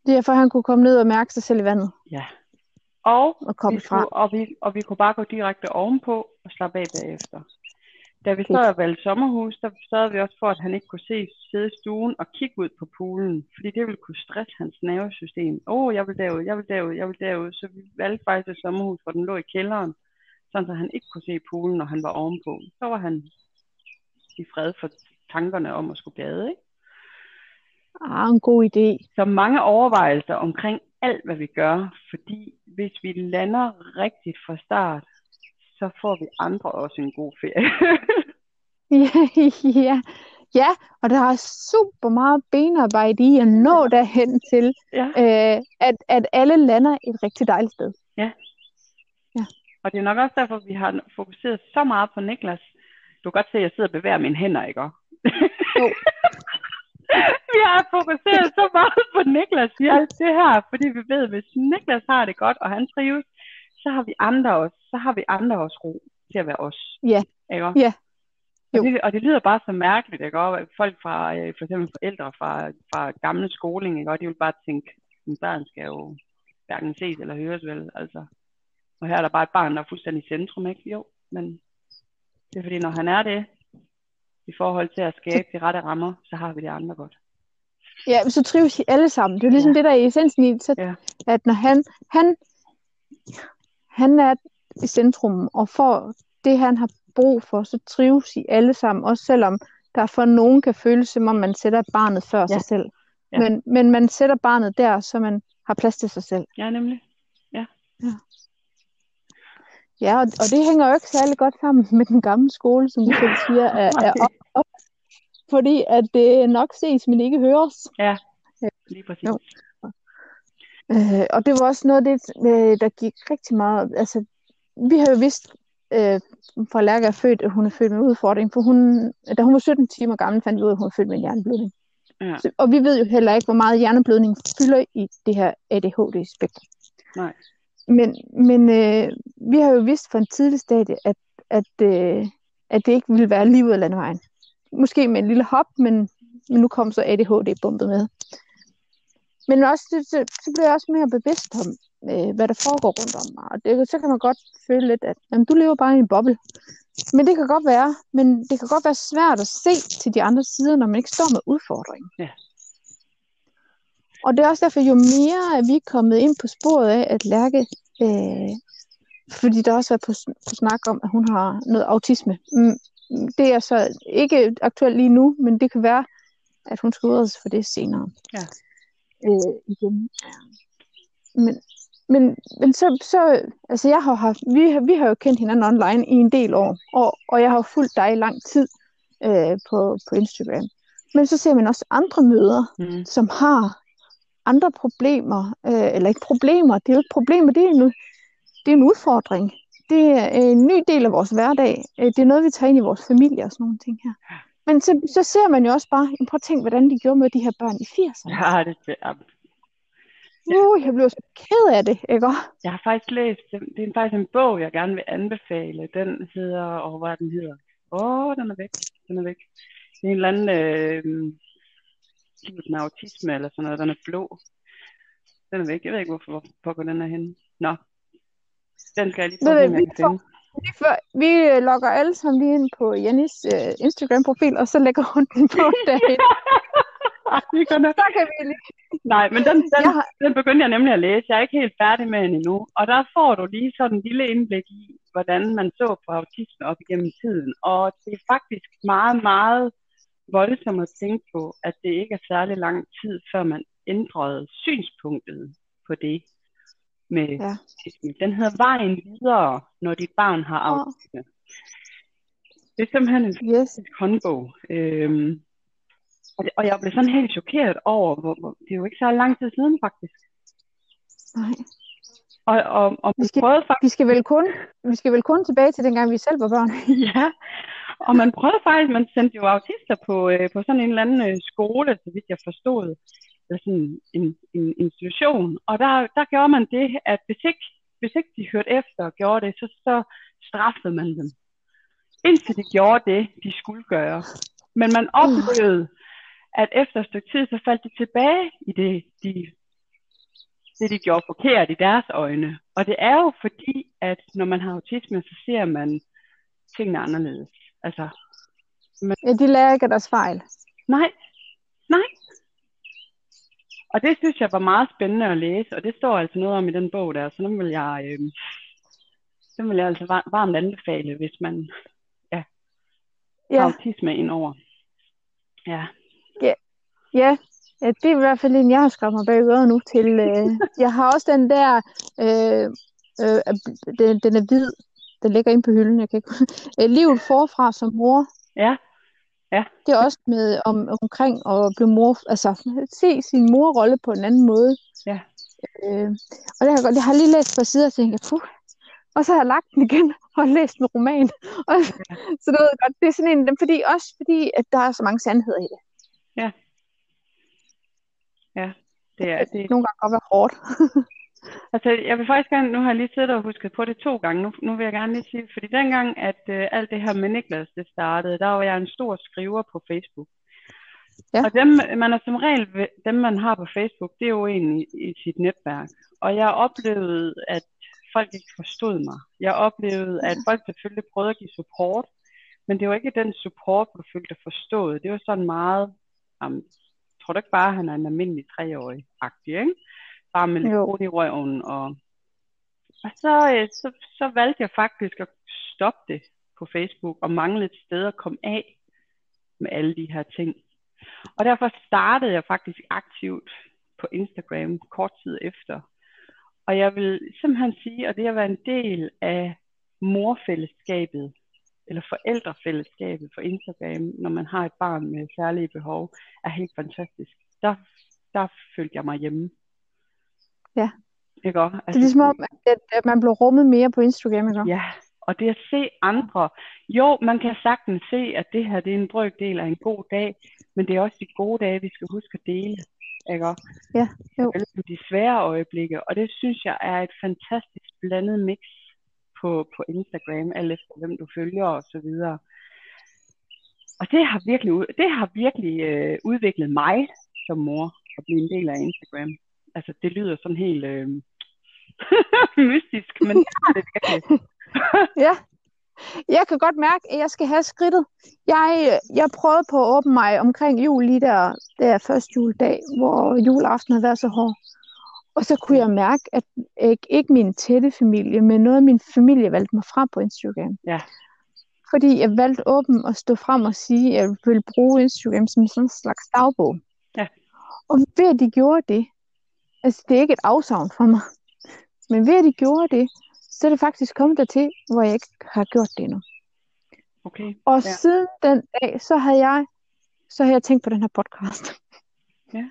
Det er for, at han kunne komme ned og mærke sig selv i vandet. Ja. Og, og, vi, fra. Kunne, og, vi, og vi kunne bare gå direkte ovenpå og slappe af bagefter. Da vi så og valgte sommerhus, der sørgede vi også for, at han ikke kunne se, sidde i stuen og kigge ud på poolen, fordi det ville kunne stresse hans nervesystem. Åh, oh, jeg vil derud, jeg vil derud, jeg vil derud. Så vi valgte faktisk et sommerhus, hvor den lå i kælderen, sådan så han ikke kunne se poolen, når han var ovenpå. Så var han i fred for tankerne om at skulle bade, ikke? Ah, en god idé. Så mange overvejelser omkring alt, hvad vi gør, fordi hvis vi lander rigtigt fra start, så får vi andre også en god ferie. ja, ja, ja, og der er super meget benarbejde i at nå derhen til, ja. øh, at, at alle lander et rigtig dejligt sted. Ja, og det er nok også derfor, vi har fokuseret så meget på Niklas. Du kan godt se, at jeg sidder og bevæger mine hænder, ikke? Jo. vi har fokuseret så meget på Niklas i alt det her, fordi vi ved, at hvis Niklas har det godt, og han trives, så har vi andre også, så har vi andre også ro til at være os. Ja. Ikke? Ja. Og det, og det lyder bare så mærkeligt, ikke? Og folk fra, øh, for eksempel forældre fra, fra gamle skoling, ikke? Og de vil bare tænke, at børn skal jo hverken ses eller høres vel, altså. Og her er der bare et barn, der er fuldstændig i centrum, ikke? Jo, men det er fordi, når han er det, i forhold til at skabe de rette rammer, så har vi det andre godt. Ja, så trives I alle sammen. Det er jo ligesom ja. det, der er i essensen i så, ja. at når han, han, han er i centrum og får det, han har brug for, så trives I alle sammen, også selvom der for nogen kan føles, som om man sætter barnet før ja. sig selv. Ja. Men, men man sætter barnet der, så man har plads til sig selv. Ja, nemlig. Ja. Ja, ja og, og det hænger jo ikke særlig godt sammen med den gamle skole, som du selv siger, er, er op, op, fordi at det nok ses, men ikke høres. Ja, lige præcis. Jo. Øh, og det var også noget af det, øh, der gik rigtig meget, altså vi har jo vidst, øh, fra Lærke er født, at hun er født med udfordring, for hun, da hun var 17 timer gammel, fandt vi ud af, at hun var født med en hjerneblødning. Ja. Så, og vi ved jo heller ikke, hvor meget hjerneblødning fylder i det her ADHD-spektrum. Nej. Men, men øh, vi har jo vidst fra en tidlig stadie, at, at, øh, at det ikke ville være livet af landevejen. Måske med en lille hop, men, men nu kom så ADHD bumpet med. Men også, så, så blev jeg også mere bevidst om, øh, hvad der foregår rundt om mig. Og det, så kan man godt føle lidt, at jamen, du lever bare i en boble. Men det kan godt være, men det kan godt være svært at se til de andre sider, når man ikke står med udfordringen. Ja. Og det er også derfor, jo mere at vi er kommet ind på sporet af at Lærke, øh, fordi der også er på, på snak om, at hun har noget autisme. Mm, det er så ikke aktuelt lige nu, men det kan være, at hun skal udredes for det senere. Ja. Øh, igen. Men, men, men så, så, altså jeg har haft, vi, har, vi har jo kendt hinanden online i en del år, og, og jeg har fulgt dig i lang tid øh, på, på Instagram. Men så ser man også andre møder, mm. som har andre problemer, øh, eller ikke problemer, det er jo ikke problemer, det er, en, det er en udfordring. Det er en ny del af vores hverdag. Øh, det er noget, vi tager ind i vores familie og sådan nogle ting her. Men så, så ser man jo også bare, prøv at tænke, hvordan de gjorde med de her børn i 80'erne. Ja, det er Uh, jeg blev så ked af det, ikke? Jeg har faktisk læst, det er faktisk en bog, jeg gerne vil anbefale. Den hedder, og hvad den hedder? Åh, oh, den er væk, den er væk. Det er en eller anden, øh, med autisme eller sådan noget, den er blå. Den er væk, jeg ved ikke, hvorfor, hvorfor den er henne. Nå, den skal jeg lige prøve, om jeg kan finde. Vi, for, vi øh, logger alle sammen lige ind på Jennis uh, Instagram-profil, og så lægger hun den på derinde. Så kan vi lige... Nej, men den, den, har... den begyndte jeg nemlig at læse. Jeg er ikke helt færdig med den endnu. Og der får du lige sådan en lille indblik i, hvordan man så på autisme op igennem tiden. Og det er faktisk meget, meget voldsomt at tænke på, at det ikke er særlig lang tid, før man ændrede synspunktet på det med ja. Den hedder Vejen videre, når dit barn har autisme. Oh. Det er simpelthen en yes. håndbog. Øhm, og, det, og jeg blev sådan helt chokeret over, hvor, hvor, det er jo ikke så lang tid siden faktisk. Nej. Og, og, og vi, skal, prøvede faktisk... vi, skal vel kun, vi skal vel kun tilbage til dengang, vi selv var børn. ja, og man prøvede faktisk, man sendte jo autister på, øh, på sådan en eller anden øh, skole, så vidt jeg forstod, eller sådan en, en institution. Og der, der gjorde man det, at hvis ikke, hvis ikke de hørte efter og gjorde det, så, så straffede man dem. Indtil de gjorde det, de skulle gøre. Men man oplevede, at efter et stykke tid, så faldt de tilbage i det, de, det, de gjorde forkert i deres øjne. Og det er jo fordi, at når man har autisme, så ser man tingene anderledes. Altså, man... Ja, de lærer ikke af deres fejl. Nej, nej. Og det synes jeg var meget spændende at læse, og det står altså noget om i den bog der, så den vil jeg, øh, den vil jeg altså varmt anbefale, hvis man ja, ja. har autisme ind over. Ja. Ja. ja, Ja, det er i hvert fald en, jeg har skrevet mig bag øret nu til. Øh, jeg har også den der, øh, øh, den, den er hvid, den ligger inde på hylden, jeg kan ikke øh, Livet forfra som mor. Ja. Ja. Det er også med om, omkring at blive mor, altså se sin morrolle på en anden måde. Ja. Øh, og det har, jeg, jeg har lige læst på sider og tænkt, puh, og så har jeg lagt den igen og læst en roman. Og, ja. Så det, ved godt, det er sådan en, fordi, også fordi, at der er så mange sandheder i det. Ja. Ja, det er det. Nogle gange godt være hårdt. Altså, jeg vil faktisk gerne, nu har jeg lige siddet og husket på det to gange, nu, nu vil jeg gerne lige sige, fordi dengang, at uh, alt det her med Niklas, det startede, der var jeg en stor skriver på Facebook. Ja. Og dem, man er som regel, dem man har på Facebook, det er jo en i, i sit netværk. Og jeg oplevede, at folk ikke forstod mig. Jeg oplevede, at folk selvfølgelig prøvede at give support, men det var ikke den support, du følte forstået. Det var sådan meget, um, tror du ikke bare, at han er en almindelig treårig-agtig, ikke? Bare med lidt i røven. Og, og så, øh, så, så valgte jeg faktisk at stoppe det på Facebook og mangle et sted at komme af med alle de her ting. Og derfor startede jeg faktisk aktivt på Instagram kort tid efter. Og jeg vil simpelthen sige, at det at være en del af morfællesskabet, eller forældrefællesskabet for Instagram, når man har et barn med særlige behov, er helt fantastisk. Der, der følte jeg mig hjemme. Ja. Ikke også? Altså, det er ligesom om, at, at man bliver rummet mere på Instagram, ikke Ja, og det at se andre. Jo, man kan sagtens se, at det her det er en brøkdel af en god dag, men det er også de gode dage, vi skal huske at dele. Ikke? Ja, jo. De svære øjeblikke, og det synes jeg er et fantastisk blandet mix på, på Instagram, alt efter hvem du følger og så videre. Og det har virkelig, det har virkelig øh, udviklet mig som mor at blive en del af Instagram. Altså, det lyder sådan helt øh, mystisk, men det er det ja, jeg kan godt mærke, at jeg skal have skridtet. Jeg, jeg prøvede på at åbne mig omkring jul lige der, der første juledag, hvor juleaften havde været så hård. Og så kunne jeg mærke, at ikke, ikke min tætte familie, men noget af min familie valgte mig frem på Instagram. Ja. Fordi jeg valgte åben at stå frem og sige, at jeg ville bruge Instagram som sådan en slags dagbog. Ja. Og ved at de gjorde det, altså det er ikke et afsavn for mig, men ved at de gjorde det, så er det faktisk kommet dertil, hvor jeg ikke har gjort det endnu. Okay. Og ja. siden den dag, så har jeg så har jeg tænkt på den her podcast. Ja.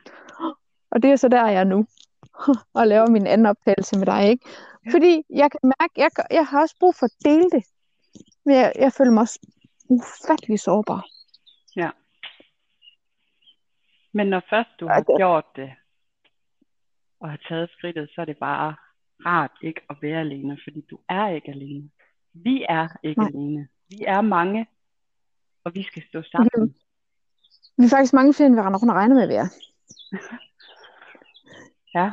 Og det er så der, jeg er nu. og laver min anden optagelse med dig, ikke? Ja. Fordi jeg kan mærke, jeg, jeg har også brug for at dele det. Men jeg, jeg føler mig også ufattelig sårbar. Ja. Men når først du har gjort det, og har taget skridtet, så er det bare rart ikke at være alene, fordi du er ikke alene. Vi er ikke Nej. alene. Vi er mange, og vi skal stå sammen. Okay. Vi er faktisk mange flere, end vi render rundt og regner med, at vi er. ja.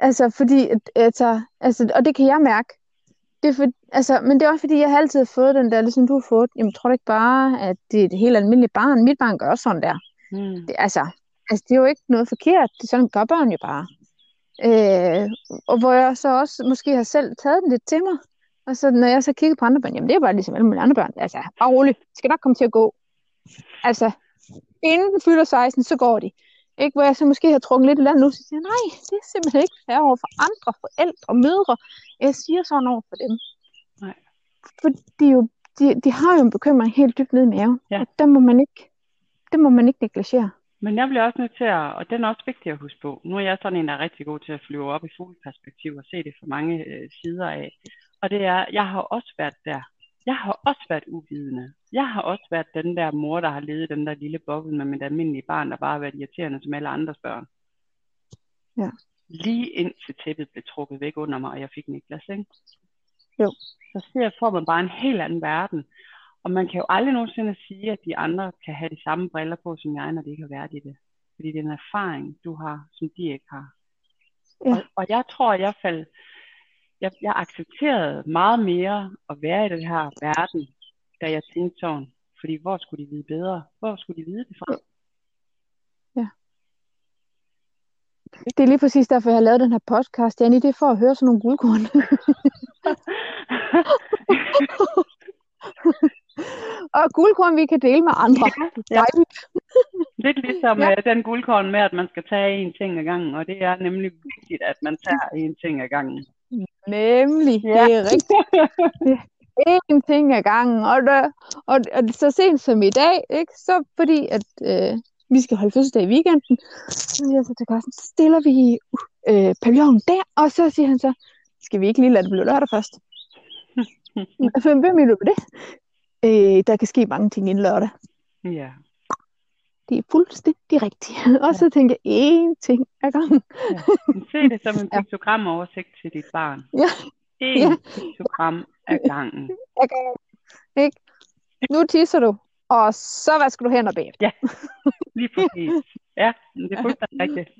Altså, fordi, altså, altså, og det kan jeg mærke. Det er for, altså, men det er også fordi, jeg har altid fået den der, ligesom du har fået, jamen tror du ikke bare, at det er et helt almindeligt barn? Mit barn gør også sådan der. Mm. Det, altså, altså, det er jo ikke noget forkert. Det, sådan gør børn jo bare. Øh, og hvor jeg så også måske har selv taget den lidt til mig. Og så når jeg så kigger på andre børn, jamen det er bare ligesom alle mulige andre børn. Altså, bare roligt. Det skal nok komme til at gå. Altså, inden den fylder 16, så går de. Ikke, hvor jeg så måske har trukket lidt i land nu, så siger jeg, nej, det er simpelthen ikke fair over for andre forældre og mødre. Jeg siger sådan over for dem. Nej. For de, jo, de, de har jo en bekymring helt dybt ned i maven. Ja. Og den må man ikke, det må man ikke negligere. Men jeg bliver også nødt til at, og den er også vigtig at huske på, nu er jeg sådan en, der er rigtig god til at flyve op i fugleperspektiv og se det fra mange øh, sider af. Og det er, jeg har også været der. Jeg har også været uvidende. Jeg har også været den der mor, der har levet den der lille boble med mit almindelige barn, der bare har været irriterende som alle andres børn. Ja. Lige indtil tæppet blev trukket væk under mig, og jeg fik Niklas, ikke? Jo. Så ser får man bare en helt anden verden. Og man kan jo aldrig nogensinde sige, at de andre kan have de samme briller på som jeg, når de ikke har været i det. Fordi det er en erfaring, du har, som de ikke har. Ja. Og, og jeg tror i hvert fald, jeg, jeg accepterede meget mere at være i den her verden, da jeg tænkte sådan, fordi hvor skulle de vide bedre? Hvor skulle de vide det fra? Ja. Det er lige præcis derfor, jeg har lavet den her podcast, Janni. Det er for at høre sådan nogle guldkorn. og guldkorn, vi kan dele med andre. Ja, ja. Lidt ligesom ja. uh, den guldkorn med, at man skal tage en ting ad gangen, og det er nemlig vigtigt, at man tager en ting ad gangen. Nemlig, ja. det er rigtigt. en ting ad gangen, og, der, og, og så sent som i dag, ikke, så fordi at øh, vi skal holde fødselsdag i weekenden, så siger jeg så til Carsten, så stiller vi øh, pavillonen der, og så siger han så, skal vi ikke lige lade det blive lørdag først? Hvem mener du det? Øh, der kan ske mange ting inden lørdag. Ja. Det er fuldstændig rigtigt. Og ja. så tænker jeg, én ting ad gangen. Ja. Se det som en piktogramoversigt til dit barn. Ja. En ja. piktogram ad gangen. Ad gangen. Ikke? Nu tisser du, og så vasker du hænder bagefter. Ja, lige præcis. Ja, det er fuldstændig rigtigt.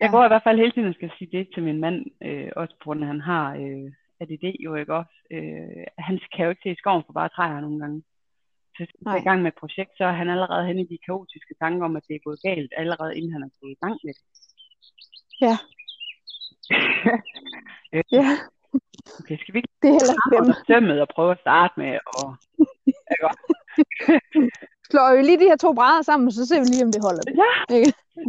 Jeg går i hvert fald hele tiden og skal sige det til min mand, øh, også på grund af, at han har øh, ADD jo ikke også. Øh, han kan jo ikke se skoven for bare træer nogle gange. Så hvis er i gang med et projekt, så er han allerede hen i de kaotiske tanker om, at det er gået galt, allerede inden han er gået i gang med det. Ja. øh, ja. Okay, skal vi ikke det er heller ikke sømmet og prøve at starte med at... Ja. Slår jo lige de her to brædder sammen, så ser vi lige, om det holder. Ja,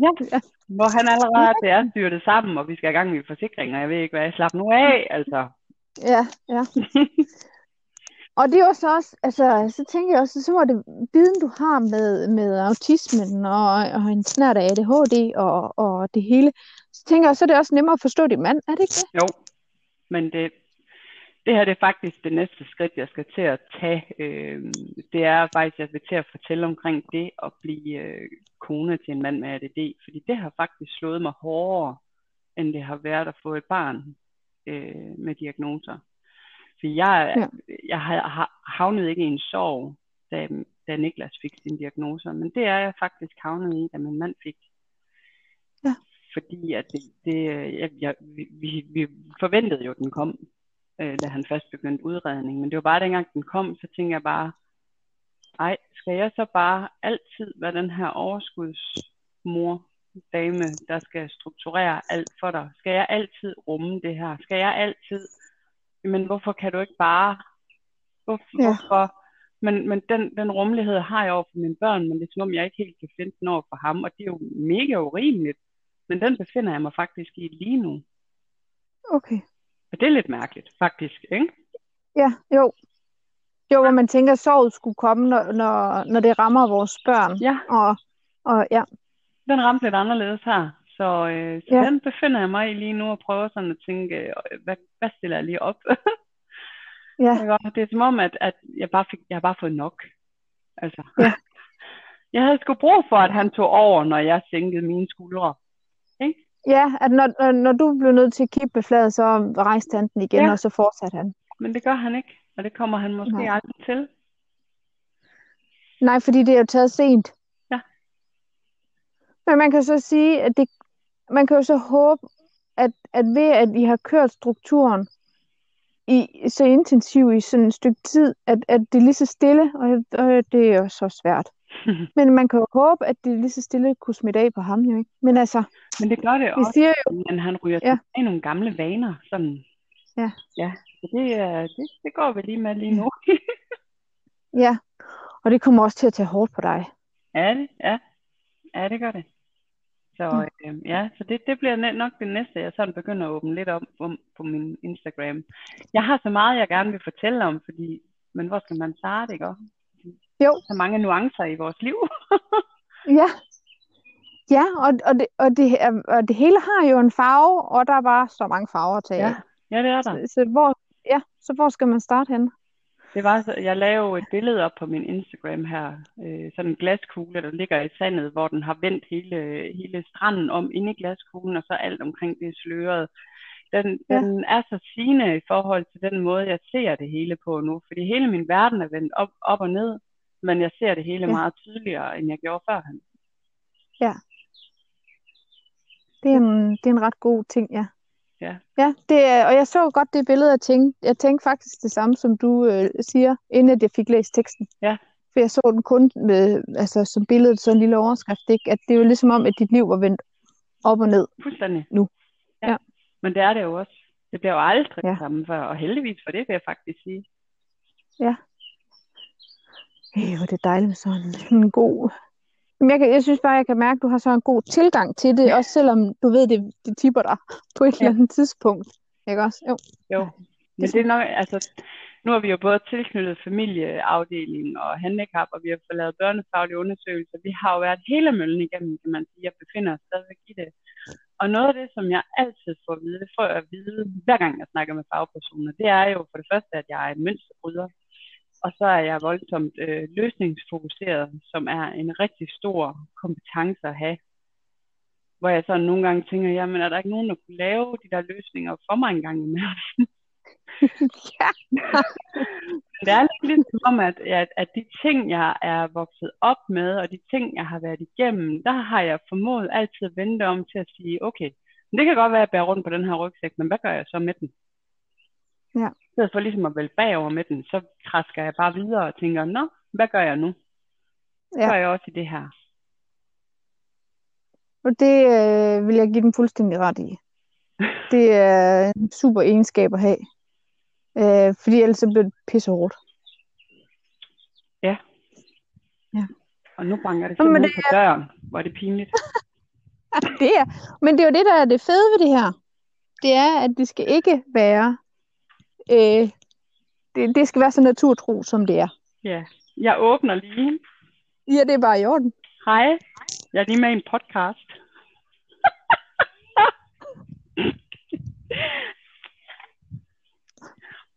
ja. ja. Hvor han allerede det er styrtet sammen, og vi skal i gang med forsikringer. Jeg ved ikke, hvad jeg slapper nu af, altså. Ja, ja. og det er også også, altså, så tænker jeg også, så var det viden, du har med, med autismen og, og en snart af ADHD og, og det hele. Så tænker jeg, så er det også nemmere at forstå din mand, er det ikke det? Jo, men det, det her det er faktisk det næste skridt, jeg skal til at tage. Øh, det er faktisk, jeg vil til at fortælle omkring det at blive øh, kone til en mand med ADD. Fordi det har faktisk slået mig hårdere, end det har været at få et barn øh, med diagnoser. For jeg, ja. jeg har havnet ikke i en sorg, da, da Niklas fik sin diagnoser, men det er jeg faktisk havnet i, da min mand fik. Ja. Fordi at det, det jeg, jeg, vi, vi forventede jo, at den kom øh, da han først begyndte udredning. Men det var bare dengang den kom, så tænkte jeg bare, ej, skal jeg så bare altid være den her overskudsmor, dame, der skal strukturere alt for dig? Skal jeg altid rumme det her? Skal jeg altid? Men hvorfor kan du ikke bare? Hvorfor? Ja. hvorfor? Men, men den, den rummelighed har jeg over for mine børn, men det er som om, jeg ikke helt kan finde den over for ham, og det er jo mega urimeligt. Men den befinder jeg mig faktisk i lige nu. Okay. Og det er lidt mærkeligt, faktisk, ikke? Ja, jo. Jo, hvor man tænker, at sorget skulle komme, når, når, når det rammer vores børn. Ja. Og, og ja. Den ramte lidt anderledes her. Så, øh, så ja. den befinder jeg mig i lige nu og prøver sådan at tænke, øh, hvad, hvad stiller jeg lige op? ja. Det er som om, at, at jeg, bare fik, jeg har bare fået nok. Altså, ja. jeg havde sgu brug for, at han tog over, når jeg sænkede mine skuldre. Ikke? Ja, at når, når du blev nødt til at kigge på fladet, så rejste han den igen, ja. og så fortsatte han. Men det gør han ikke, og det kommer han måske Nej. aldrig til. Nej, fordi det er jo taget sent. Men man kan så sige, at det, man kan jo så håbe, at, at ved at I har kørt strukturen i så intensivt i sådan et stykke tid, at, at det er lige så stille, og, og det er jo så svært. Men man kan jo håbe, at det lige så stille kunne smitte af på ham, jo ikke? Men altså... Men det gør det også, siger jo, men han ryger ja. til nogle gamle vaner, sådan... Ja. Ja, så det, det, det går vi lige med lige nu. ja, og det kommer også til at tage hårdt på dig. Ja, det, ja. ja det gør det. Så øh, ja, så det, det bliver nok det næste, jeg sådan begynder at åbne lidt op om på min Instagram. Jeg har så meget, jeg gerne vil fortælle om, fordi, men hvor skal man starte, ikke? Jo. Så mange nuancer i vores liv. ja. Ja, og, og, det, og, det, og det hele har jo en farve, og der er bare så mange farver til. Ja, ja det er der. Så, så, hvor, ja, så hvor skal man starte hen? Det var, så, jeg lavede et billede op på min Instagram her, øh, sådan en glaskugle, der ligger i sandet, hvor den har vendt hele, hele stranden om inde i glaskuglen, og så alt omkring det sløret. Den, ja. den er så sigende i forhold til den måde, jeg ser det hele på nu, fordi hele min verden er vendt op, op og ned, men jeg ser det hele ja. meget tydeligere, end jeg gjorde førhen. Ja. Det er, en, det er en ret god ting, ja. Ja. Ja, det og jeg så godt det billede, jeg tænkte, jeg tænkte faktisk det samme, som du øh, siger, inden jeg fik læst teksten. Ja. For jeg så den kun med, altså, som billede, så en lille overskrift, ikke? at det jo ligesom om, at dit liv var vendt op og ned. Fuldstændig. Nu. Ja. ja. Men det er det jo også. Det bliver jo aldrig ja. sammen før, og heldigvis for det, vil jeg faktisk sige. Ja. Ej, hvor det er dejligt med sådan en god... Jeg, kan, jeg synes bare, jeg kan mærke, at du har så en god tilgang til det, ja. også selvom du ved, det, det tipper dig på et ja. eller andet tidspunkt. Ikke også? Jo. Jo. Men det er nok, altså, nu har vi jo både tilknyttet familieafdelingen og handicap, og vi har fået lavet børnefaglige undersøgelser. Vi har jo været hele møllen igennem, kan man sige, og befinder os stadigvæk i det. Og noget af det, som jeg altid får at vide, får at vide, hver gang jeg snakker med fagpersoner, det er jo for det første, at jeg er en mønsterbryder. Og så er jeg voldsomt øh, løsningsfokuseret, som er en rigtig stor kompetence at have. Hvor jeg så nogle gange tænker, jamen er der ikke nogen, der kunne lave de der løsninger for mig en gang imellem? ja. det er lidt ligesom om, at, at, at de ting, jeg er vokset op med, og de ting, jeg har været igennem, der har jeg formået altid at vente om til at sige, okay, det kan godt være, at jeg bærer rundt på den her rygsæk, men hvad gør jeg så med den? Ja. Stedet for ligesom at vælge bagover med den, så træsker jeg bare videre og tænker, nå, hvad gør jeg nu? Ja. gør jeg også i det her? Og det øh, vil jeg give dem fuldstændig ret i. Det er en super egenskab at have. Øh, fordi ellers så bliver det pisse hårdt. Ja. Ja. Og nu banker det simpelthen det... på døren. Hvor er det pinligt. det er. Men det er jo det, der er det fede ved det her. Det er, at det skal ikke være øh, det, det skal være så naturtro, som det er. Ja, jeg åbner lige. Ja, det er bare i orden. Hej, jeg er lige med i en podcast.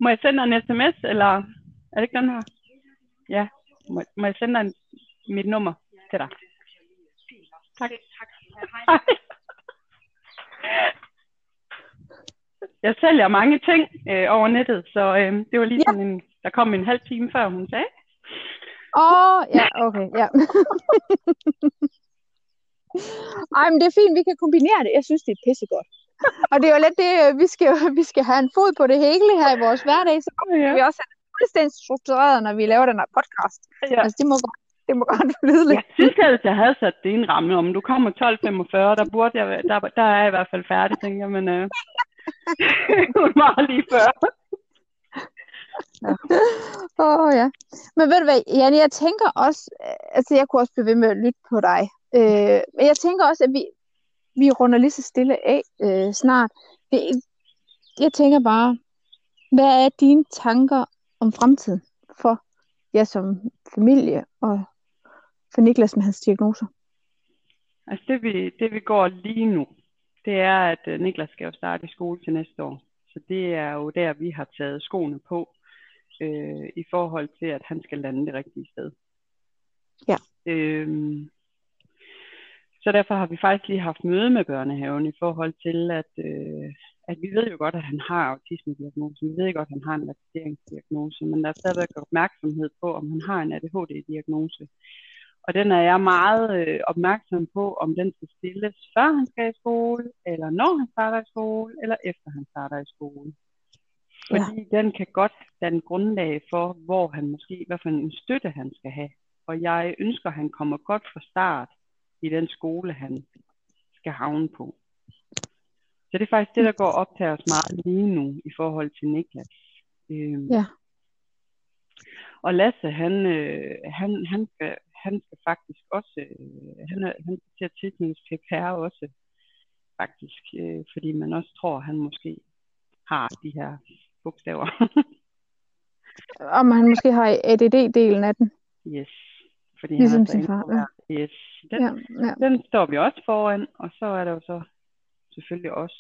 må jeg sende dig en sms, eller er det ikke den her? Ja, må, må jeg sende dig en, mit nummer til dig? Tak. tak. Hej. Jeg sælger mange ting øh, over nettet, så øh, det var lige ja. sådan en, der kom en halv time før, hun sagde. Åh, oh, ja, okay, ja. Ej, men det er fint, vi kan kombinere det. Jeg synes, det er pissegodt. Og det er jo lidt det, øh, vi skal, vi skal have en fod på det hele her i vores hverdag, så ja. vi også det fuldstændig struktureret, når vi laver den her podcast. Ja. Altså, det må godt det må godt lyde lidt. Jeg synes, at jeg havde sat det i en ramme. Om du kommer 12.45, der burde jeg, der, der er jeg i hvert fald færdig, tænker jeg. Men, øh, Hun var lige før. Åh oh, ja. Men ved du hvad, Janne, jeg tænker også, altså jeg kunne også blive ved med at lytte på dig, øh, men jeg tænker også, at vi, vi runder lige så stille af øh, snart. Det, jeg tænker bare, hvad er dine tanker om fremtiden for jer som familie og for Niklas med hans diagnoser? Altså det vi, det vi går lige nu, det er, at øh, Niklas skal jo starte i skole til næste år. Så det er jo der, vi har taget skoene på, øh, i forhold til, at han skal lande det rigtige sted. Ja. Øhm, så derfor har vi faktisk lige haft møde med børnehaven i forhold til, at, øh, at vi ved jo godt, at han har autisme-diagnose. Vi ved godt, at han har en latiseringsdiagnose, men der er stadigvæk opmærksomhed på, om han har en ADHD-diagnose. Og den er jeg meget øh, opmærksom på, om den skal stilles før han skal i skole, eller når han starter i skole, eller efter han starter i skole. Fordi ja. den kan godt danne grundlag for, hvor han måske, hvad for en støtte han skal have. Og jeg ønsker, at han kommer godt fra start i den skole, han skal havne på. Så det er faktisk det, der går op til os meget lige nu i forhold til Niklas. Øhm, ja. Og Lasse, han, øh, han, han, skal, han skal faktisk også, øh, han, er, han skal til at tilknyttes PPR også, faktisk, øh, fordi man også tror, at han måske har de her bogstaver. Om han måske har ADD-delen af den. Yes. Fordi ligesom han sin far. Ja. Yes. Den, ja, ja. den står vi også foran, og så er der jo så selvfølgelig os,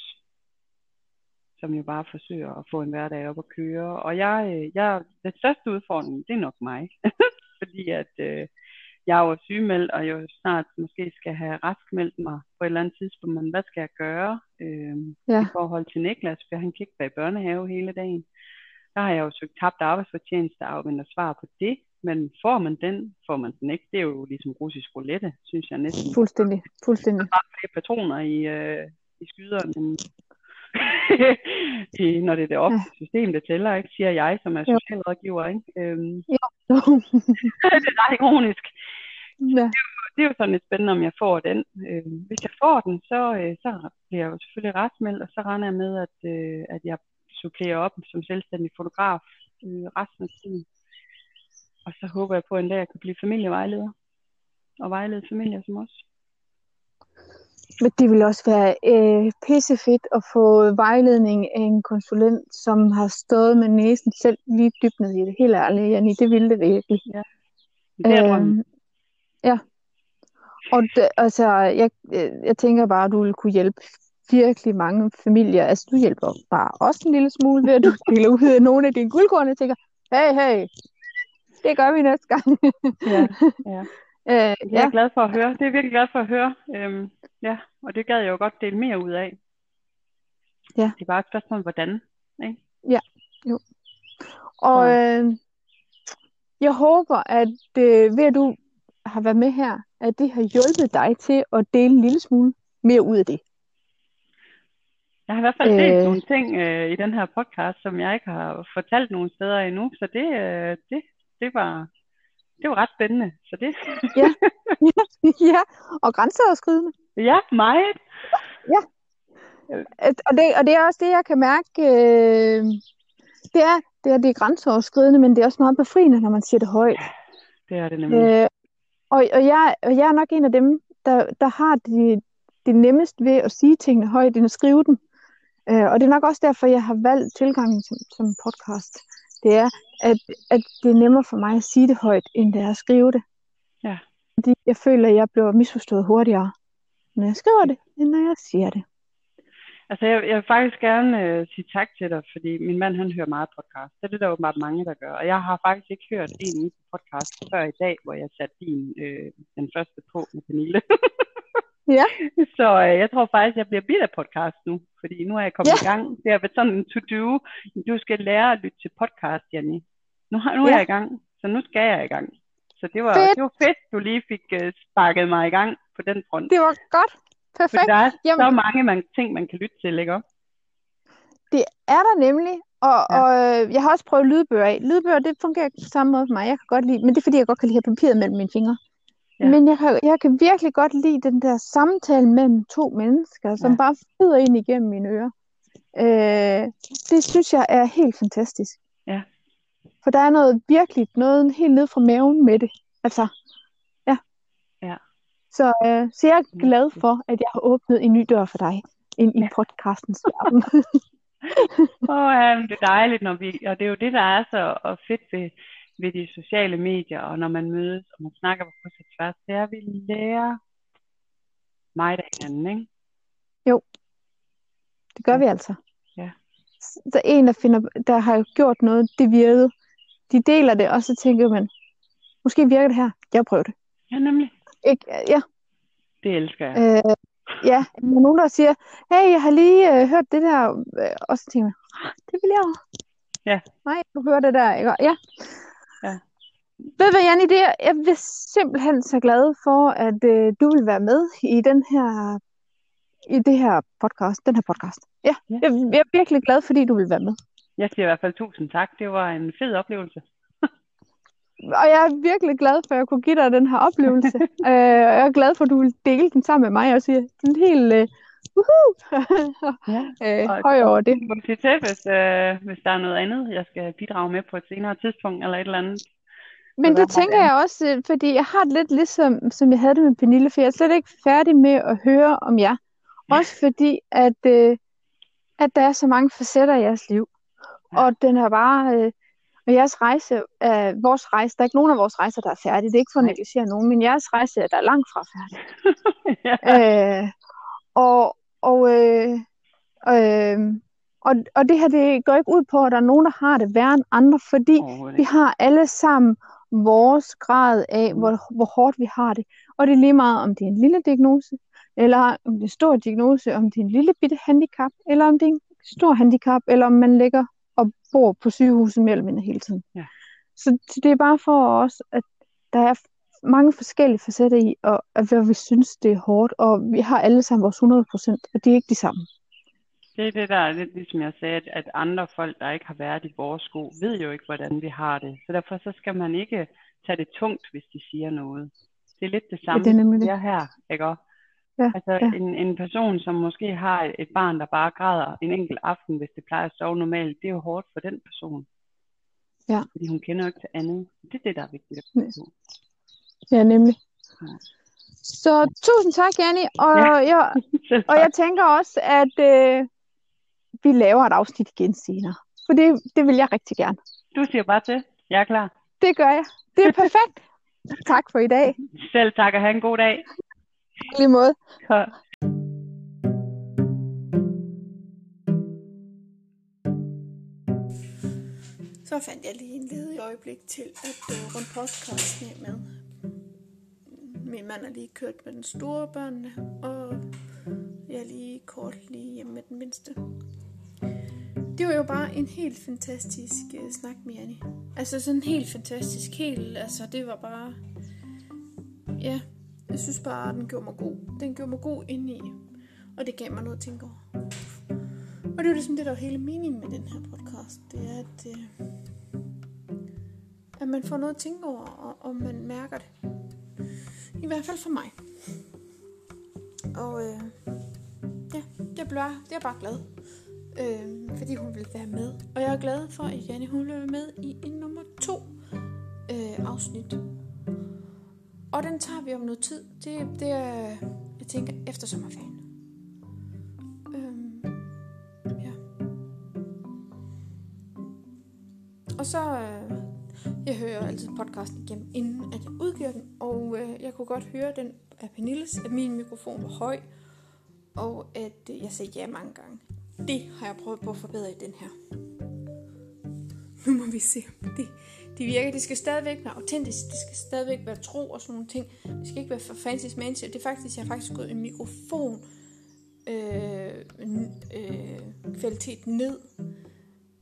som jo bare forsøger at få en hverdag op at køre. Og jeg, øh, jeg, den største udfordring, det er nok mig. fordi at øh, jeg er jo sygemeldt, og jeg snart måske skal have raskmeldt mig på et eller andet tidspunkt, men hvad skal jeg gøre øh, ja. i forhold til Niklas, for han kan ikke være i børnehave hele dagen. Der har jeg jo søgt tabt arbejdsfortjeneste og afventer svar på det, men får man den, får man den ikke. Det er jo ligesom russisk roulette, synes jeg næsten. Fuldstændig, fuldstændig. Der er flere patroner i, øh, i skyderen, end i, når det er det offentlige ja. system, det tæller, ikke? siger jeg, som er socialrådgiver. Ikke? Øhm, jo. det er ret ironisk. Ja. Det, er jo, det er jo sådan lidt spændende, om jeg får den. Øh, hvis jeg får den, så, øh, så bliver jeg jo selvfølgelig retsmeldt, og så regner jeg med, at, øh, at jeg supplerer op som selvstændig fotograf øh, resten af tiden. Og så håber jeg på, at en dag jeg kan blive familievejleder og vejlede familier som os. Men det vil også være øh, pissefedt at få vejledning af en konsulent, som har stået med næsen selv lige dybt ned i det. Helt ærligt, Janni, det ville det virkelig. Ja. Det er øhm, Ja. Og det, altså, jeg, jeg tænker bare, at du vil kunne hjælpe virkelig mange familier. Altså, du hjælper bare også en lille smule ved, at du deler ud af nogle af dine guldkorn. Jeg tænker, hey, hey, det gør vi næste gang. ja, ja. Øh, det er jeg glad for at høre. Det er virkelig glad for at høre. Øhm, ja, og det gad jeg jo godt dele mere ud af. Ja. Det er bare et spørgsmål, hvordan. Ikke? Ja, jo. Og øh, jeg håber, at øh, ved at du har været med her, at det har hjulpet dig til at dele en lille smule mere ud af det. Jeg har i hvert fald set øh, nogle ting øh, i den her podcast, som jeg ikke har fortalt nogen steder endnu, så det, øh, det, det var det var ret spændende. Så det. ja. ja, og grænseoverskridende. Ja, meget. Ja. Og det, og det er også det, jeg kan mærke. Øh, det, er, det er det er grænseoverskridende, men det er også meget befriende, når man siger det højt. Det er det nemlig. Øh, og, og, jeg, og jeg er nok en af dem, der, der har det, det nemmest ved at sige tingene højt, end at skrive dem. Øh, og det er nok også derfor, jeg har valgt tilgangen som, som podcast. Det er, at, at det er nemmere for mig at sige det højt, end det er at skrive det. Ja. Fordi jeg føler, at jeg bliver misforstået hurtigere, når jeg skriver det, end når jeg siger det. Altså, jeg, jeg vil faktisk gerne øh, sige tak til dig, fordi min mand, han hører meget podcast. Det er det, der er åbenbart mange, der gør. Og jeg har faktisk ikke hørt en podcast før i dag, hvor jeg satte din, øh, den første på med Pernille. Ja. Så øh, jeg tror faktisk, jeg bliver bidt af podcast nu, fordi nu er jeg kommet ja. i gang. Det har været sådan en to-do. Du skal lære at lytte til podcast, Janni. Nu, har, nu ja. er jeg i gang, så nu skal jeg i gang. Så det var, fedt. det var fedt, du lige fik uh, sparket mig i gang på den front. Det var godt. Perfekt. Fordi der er Jamen. så mange man, ting, man kan lytte til, ikke også? Det er der nemlig, og, ja. og øh, jeg har også prøvet lydbøger af. Lydbøger, det fungerer på samme måde for mig. Jeg kan godt lide, men det er fordi, jeg godt kan lide at have papiret mellem mine fingre. Ja. Men jeg kan, jeg kan virkelig godt lide den der samtale mellem to mennesker, som ja. bare flyder ind igennem mine ører. Øh, det synes jeg er helt fantastisk. Ja. For der er noget virkelig, noget helt ned fra maven med det. Altså, ja. Ja. Så, øh, så jeg er glad for, at jeg har åbnet en ny dør for dig ind i podcastens verden. Åh, oh, det er dejligt, når vi, og det er jo det, der er så fedt ved, ved de sociale medier, og når man mødes, og man snakker på kryds og tværs, det er, at vi lærer mig af hinanden, ikke? Jo, det gør ja. vi altså. Ja. Så en, der, finder, der har gjort noget, det virkede, de deler det, og så tænker man, måske virker det her, jeg prøver det. Ja, nemlig. Ikke? Ja. Det elsker jeg. Øh, ja, der er nogen, der siger, hey, jeg har lige øh, hørt det der, øh, og så tænker man, ah, det vil jeg også. Ja. Nej, du hører det der, ikke? Ja. Ja. Ved du hvad, Janni, det er, jeg er simpelthen så glad for, at øh, du vil være med i den her i det her podcast, den her podcast. Ja, ja. Jeg, jeg er virkelig glad, fordi du vil være med. Jeg siger i hvert fald tusind tak. Det var en fed oplevelse. og jeg er virkelig glad for, at jeg kunne give dig den her oplevelse. øh, og jeg er glad for, at du vil dele den sammen med mig og sige, den helt uh, Woohoo! ja. øh, høj over det. Du sige til, hvis, øh, hvis der er noget andet, jeg skal bidrage med på et senere tidspunkt, eller et eller andet. Men det tænker jeg også, øh, fordi jeg har det lidt ligesom, som jeg havde det med Pernille, for jeg er slet ikke færdig med at høre om jer. Også fordi, at, øh, at der er så mange facetter i jeres liv. Ja. Og den er bare... Øh, og jeres rejse, øh, vores rejse, der er ikke nogen af vores rejser, der er færdige. Det er ikke for at negligere nogen, men jeres rejse der er langt fra færdig. ja. øh, og, og, øh, øh, og, og det her, det går ikke ud på, at der er nogen, der har det værre end andre, fordi vi har alle sammen vores grad af, mm. hvor, hvor hårdt vi har det. Og det er lige meget, om det er en lille diagnose, eller om det er en stor diagnose, om det er en lille bitte handicap, eller om det er en stor handicap, eller om man ligger og bor på sygehuset mindre hele tiden. Ja. Så, så det er bare for os, at der er mange forskellige facetter i, og at hvad vi synes, det er hårdt, og vi har alle sammen vores 100 procent, og det er ikke de samme. Det er det der, lidt ligesom jeg sagde, at, at andre folk, der ikke har været i vores sko, ved jo ikke, hvordan vi har det. Så derfor så skal man ikke tage det tungt, hvis de siger noget. Det er lidt det samme, ja, det er jeg her, ikke Ja, altså ja. En, en person, som måske har et, barn, der bare græder en enkelt aften, hvis det plejer at sove normalt, det er jo hårdt for den person. Ja. Fordi hun kender jo ikke til andet. Det er det, der er vigtigt at forstå. Ja, nemlig. Ja. Så tusind tak, Janni. Og, ja. jeg, og jeg tænker også, at øh, vi laver et afsnit igen senere. For det, det vil jeg rigtig gerne. Du siger bare til. Jeg er klar. Det gør jeg. Det er perfekt. tak for i dag. Selv tak, og have en god dag. Lige måde. Ja. Så fandt jeg lige en ledig øjeblik til at uh, runde podcasten af med. Min mand er lige kørt med den store børnene, og jeg er lige kort lige hjemme med den mindste. Det var jo bare en helt fantastisk uh, snak med Janni. Altså sådan helt fantastisk. Helt, altså det var bare... Ja, jeg synes bare, at den gjorde mig god. Den gjorde mig god indeni. Og det gav mig noget at tænke over. Og det er jo ligesom det, der er hele meningen med den her podcast. Det er, at, øh, at man får noget at tænke over, og, og man mærker det. I hvert fald for mig. Og øh, ja, jeg, blev, jeg er bare glad. Øh, fordi hun vil være med. Og jeg er glad for, at Janne hun vil være med i en nummer to øh, afsnit. Og den tager vi om noget tid. Det, det er, jeg tænker, efter sommerferien. Øhm, ja. Og så, øh, jeg hører altid podcasten igennem, inden at jeg udgiver den. Og øh, jeg kunne godt høre den af Pernilles, at min mikrofon var høj. Og at øh, jeg sagde ja mange gange. Det har jeg prøvet på at forbedre i den her. Nu må vi se, om det, det virker. Det skal stadigvæk være autentisk. Det skal stadigvæk være tro og sådan nogle ting. Det skal ikke være for fancy smancy. Det er faktisk, jeg har faktisk gået en mikrofon øh, øh, kvalitet ned,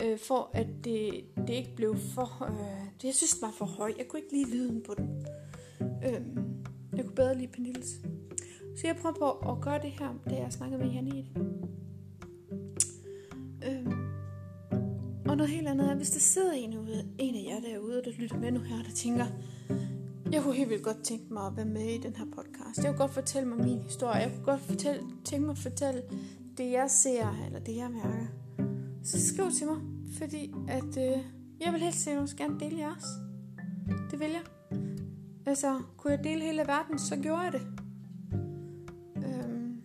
øh, for at det, det ikke blev for... Øh, det, jeg synes, det var for høj. Jeg kunne ikke lide lyden på den. Øh, jeg kunne bedre lide Pernilles. Så jeg prøver på at gøre det her, da jeg snakker med Janne i det. Øh, noget helt andet er, hvis der sidder en, ude, en af jer derude, der lytter med nu her, der tænker, jeg kunne helt vildt godt tænke mig at være med i den her podcast. Jeg kunne godt fortælle mig min historie. Jeg kunne godt fortælle, tænke mig at fortælle det, jeg ser, eller det, jeg mærker. Så skriv til mig, fordi at, øh, jeg vil helst også gerne dele jeres. Det vil jeg. Altså, kunne jeg dele hele verden, så gjorde jeg det. Øhm,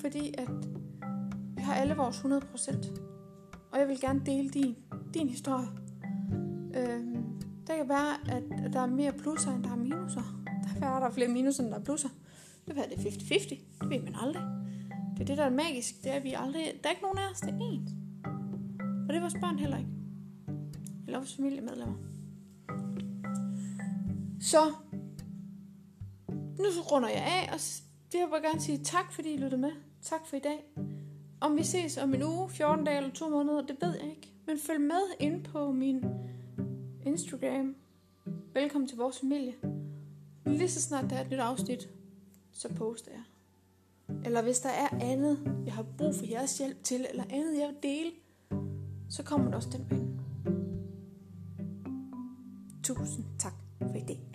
fordi at vi har alle vores 100%. Og jeg vil gerne dele din, din historie. Øhm, det kan være, at der er mere plusser, end der er minuser. Der kan være, der er flere minuser, end der er plusser. Det kan være, det er 50-50. Det ved man aldrig. Det er det, der er magisk. Det er, at vi aldrig... Der er ikke nogen af os, der er ens. Og det er vores børn heller ikke. Eller vores familiemedlemmer. Så nu så runder jeg af, og det vil jeg bare gerne sige tak, fordi I lyttede med. Tak for i dag. Om vi ses om en uge, 14 dage eller to måneder, det ved jeg ikke. Men følg med ind på min Instagram. Velkommen til vores familie. Lige så snart der er et nyt afsnit, så poster jeg. Eller hvis der er andet, jeg har brug for jeres hjælp til, eller andet, jeg vil dele, så kommer det også den vej. Tusind tak for i dag.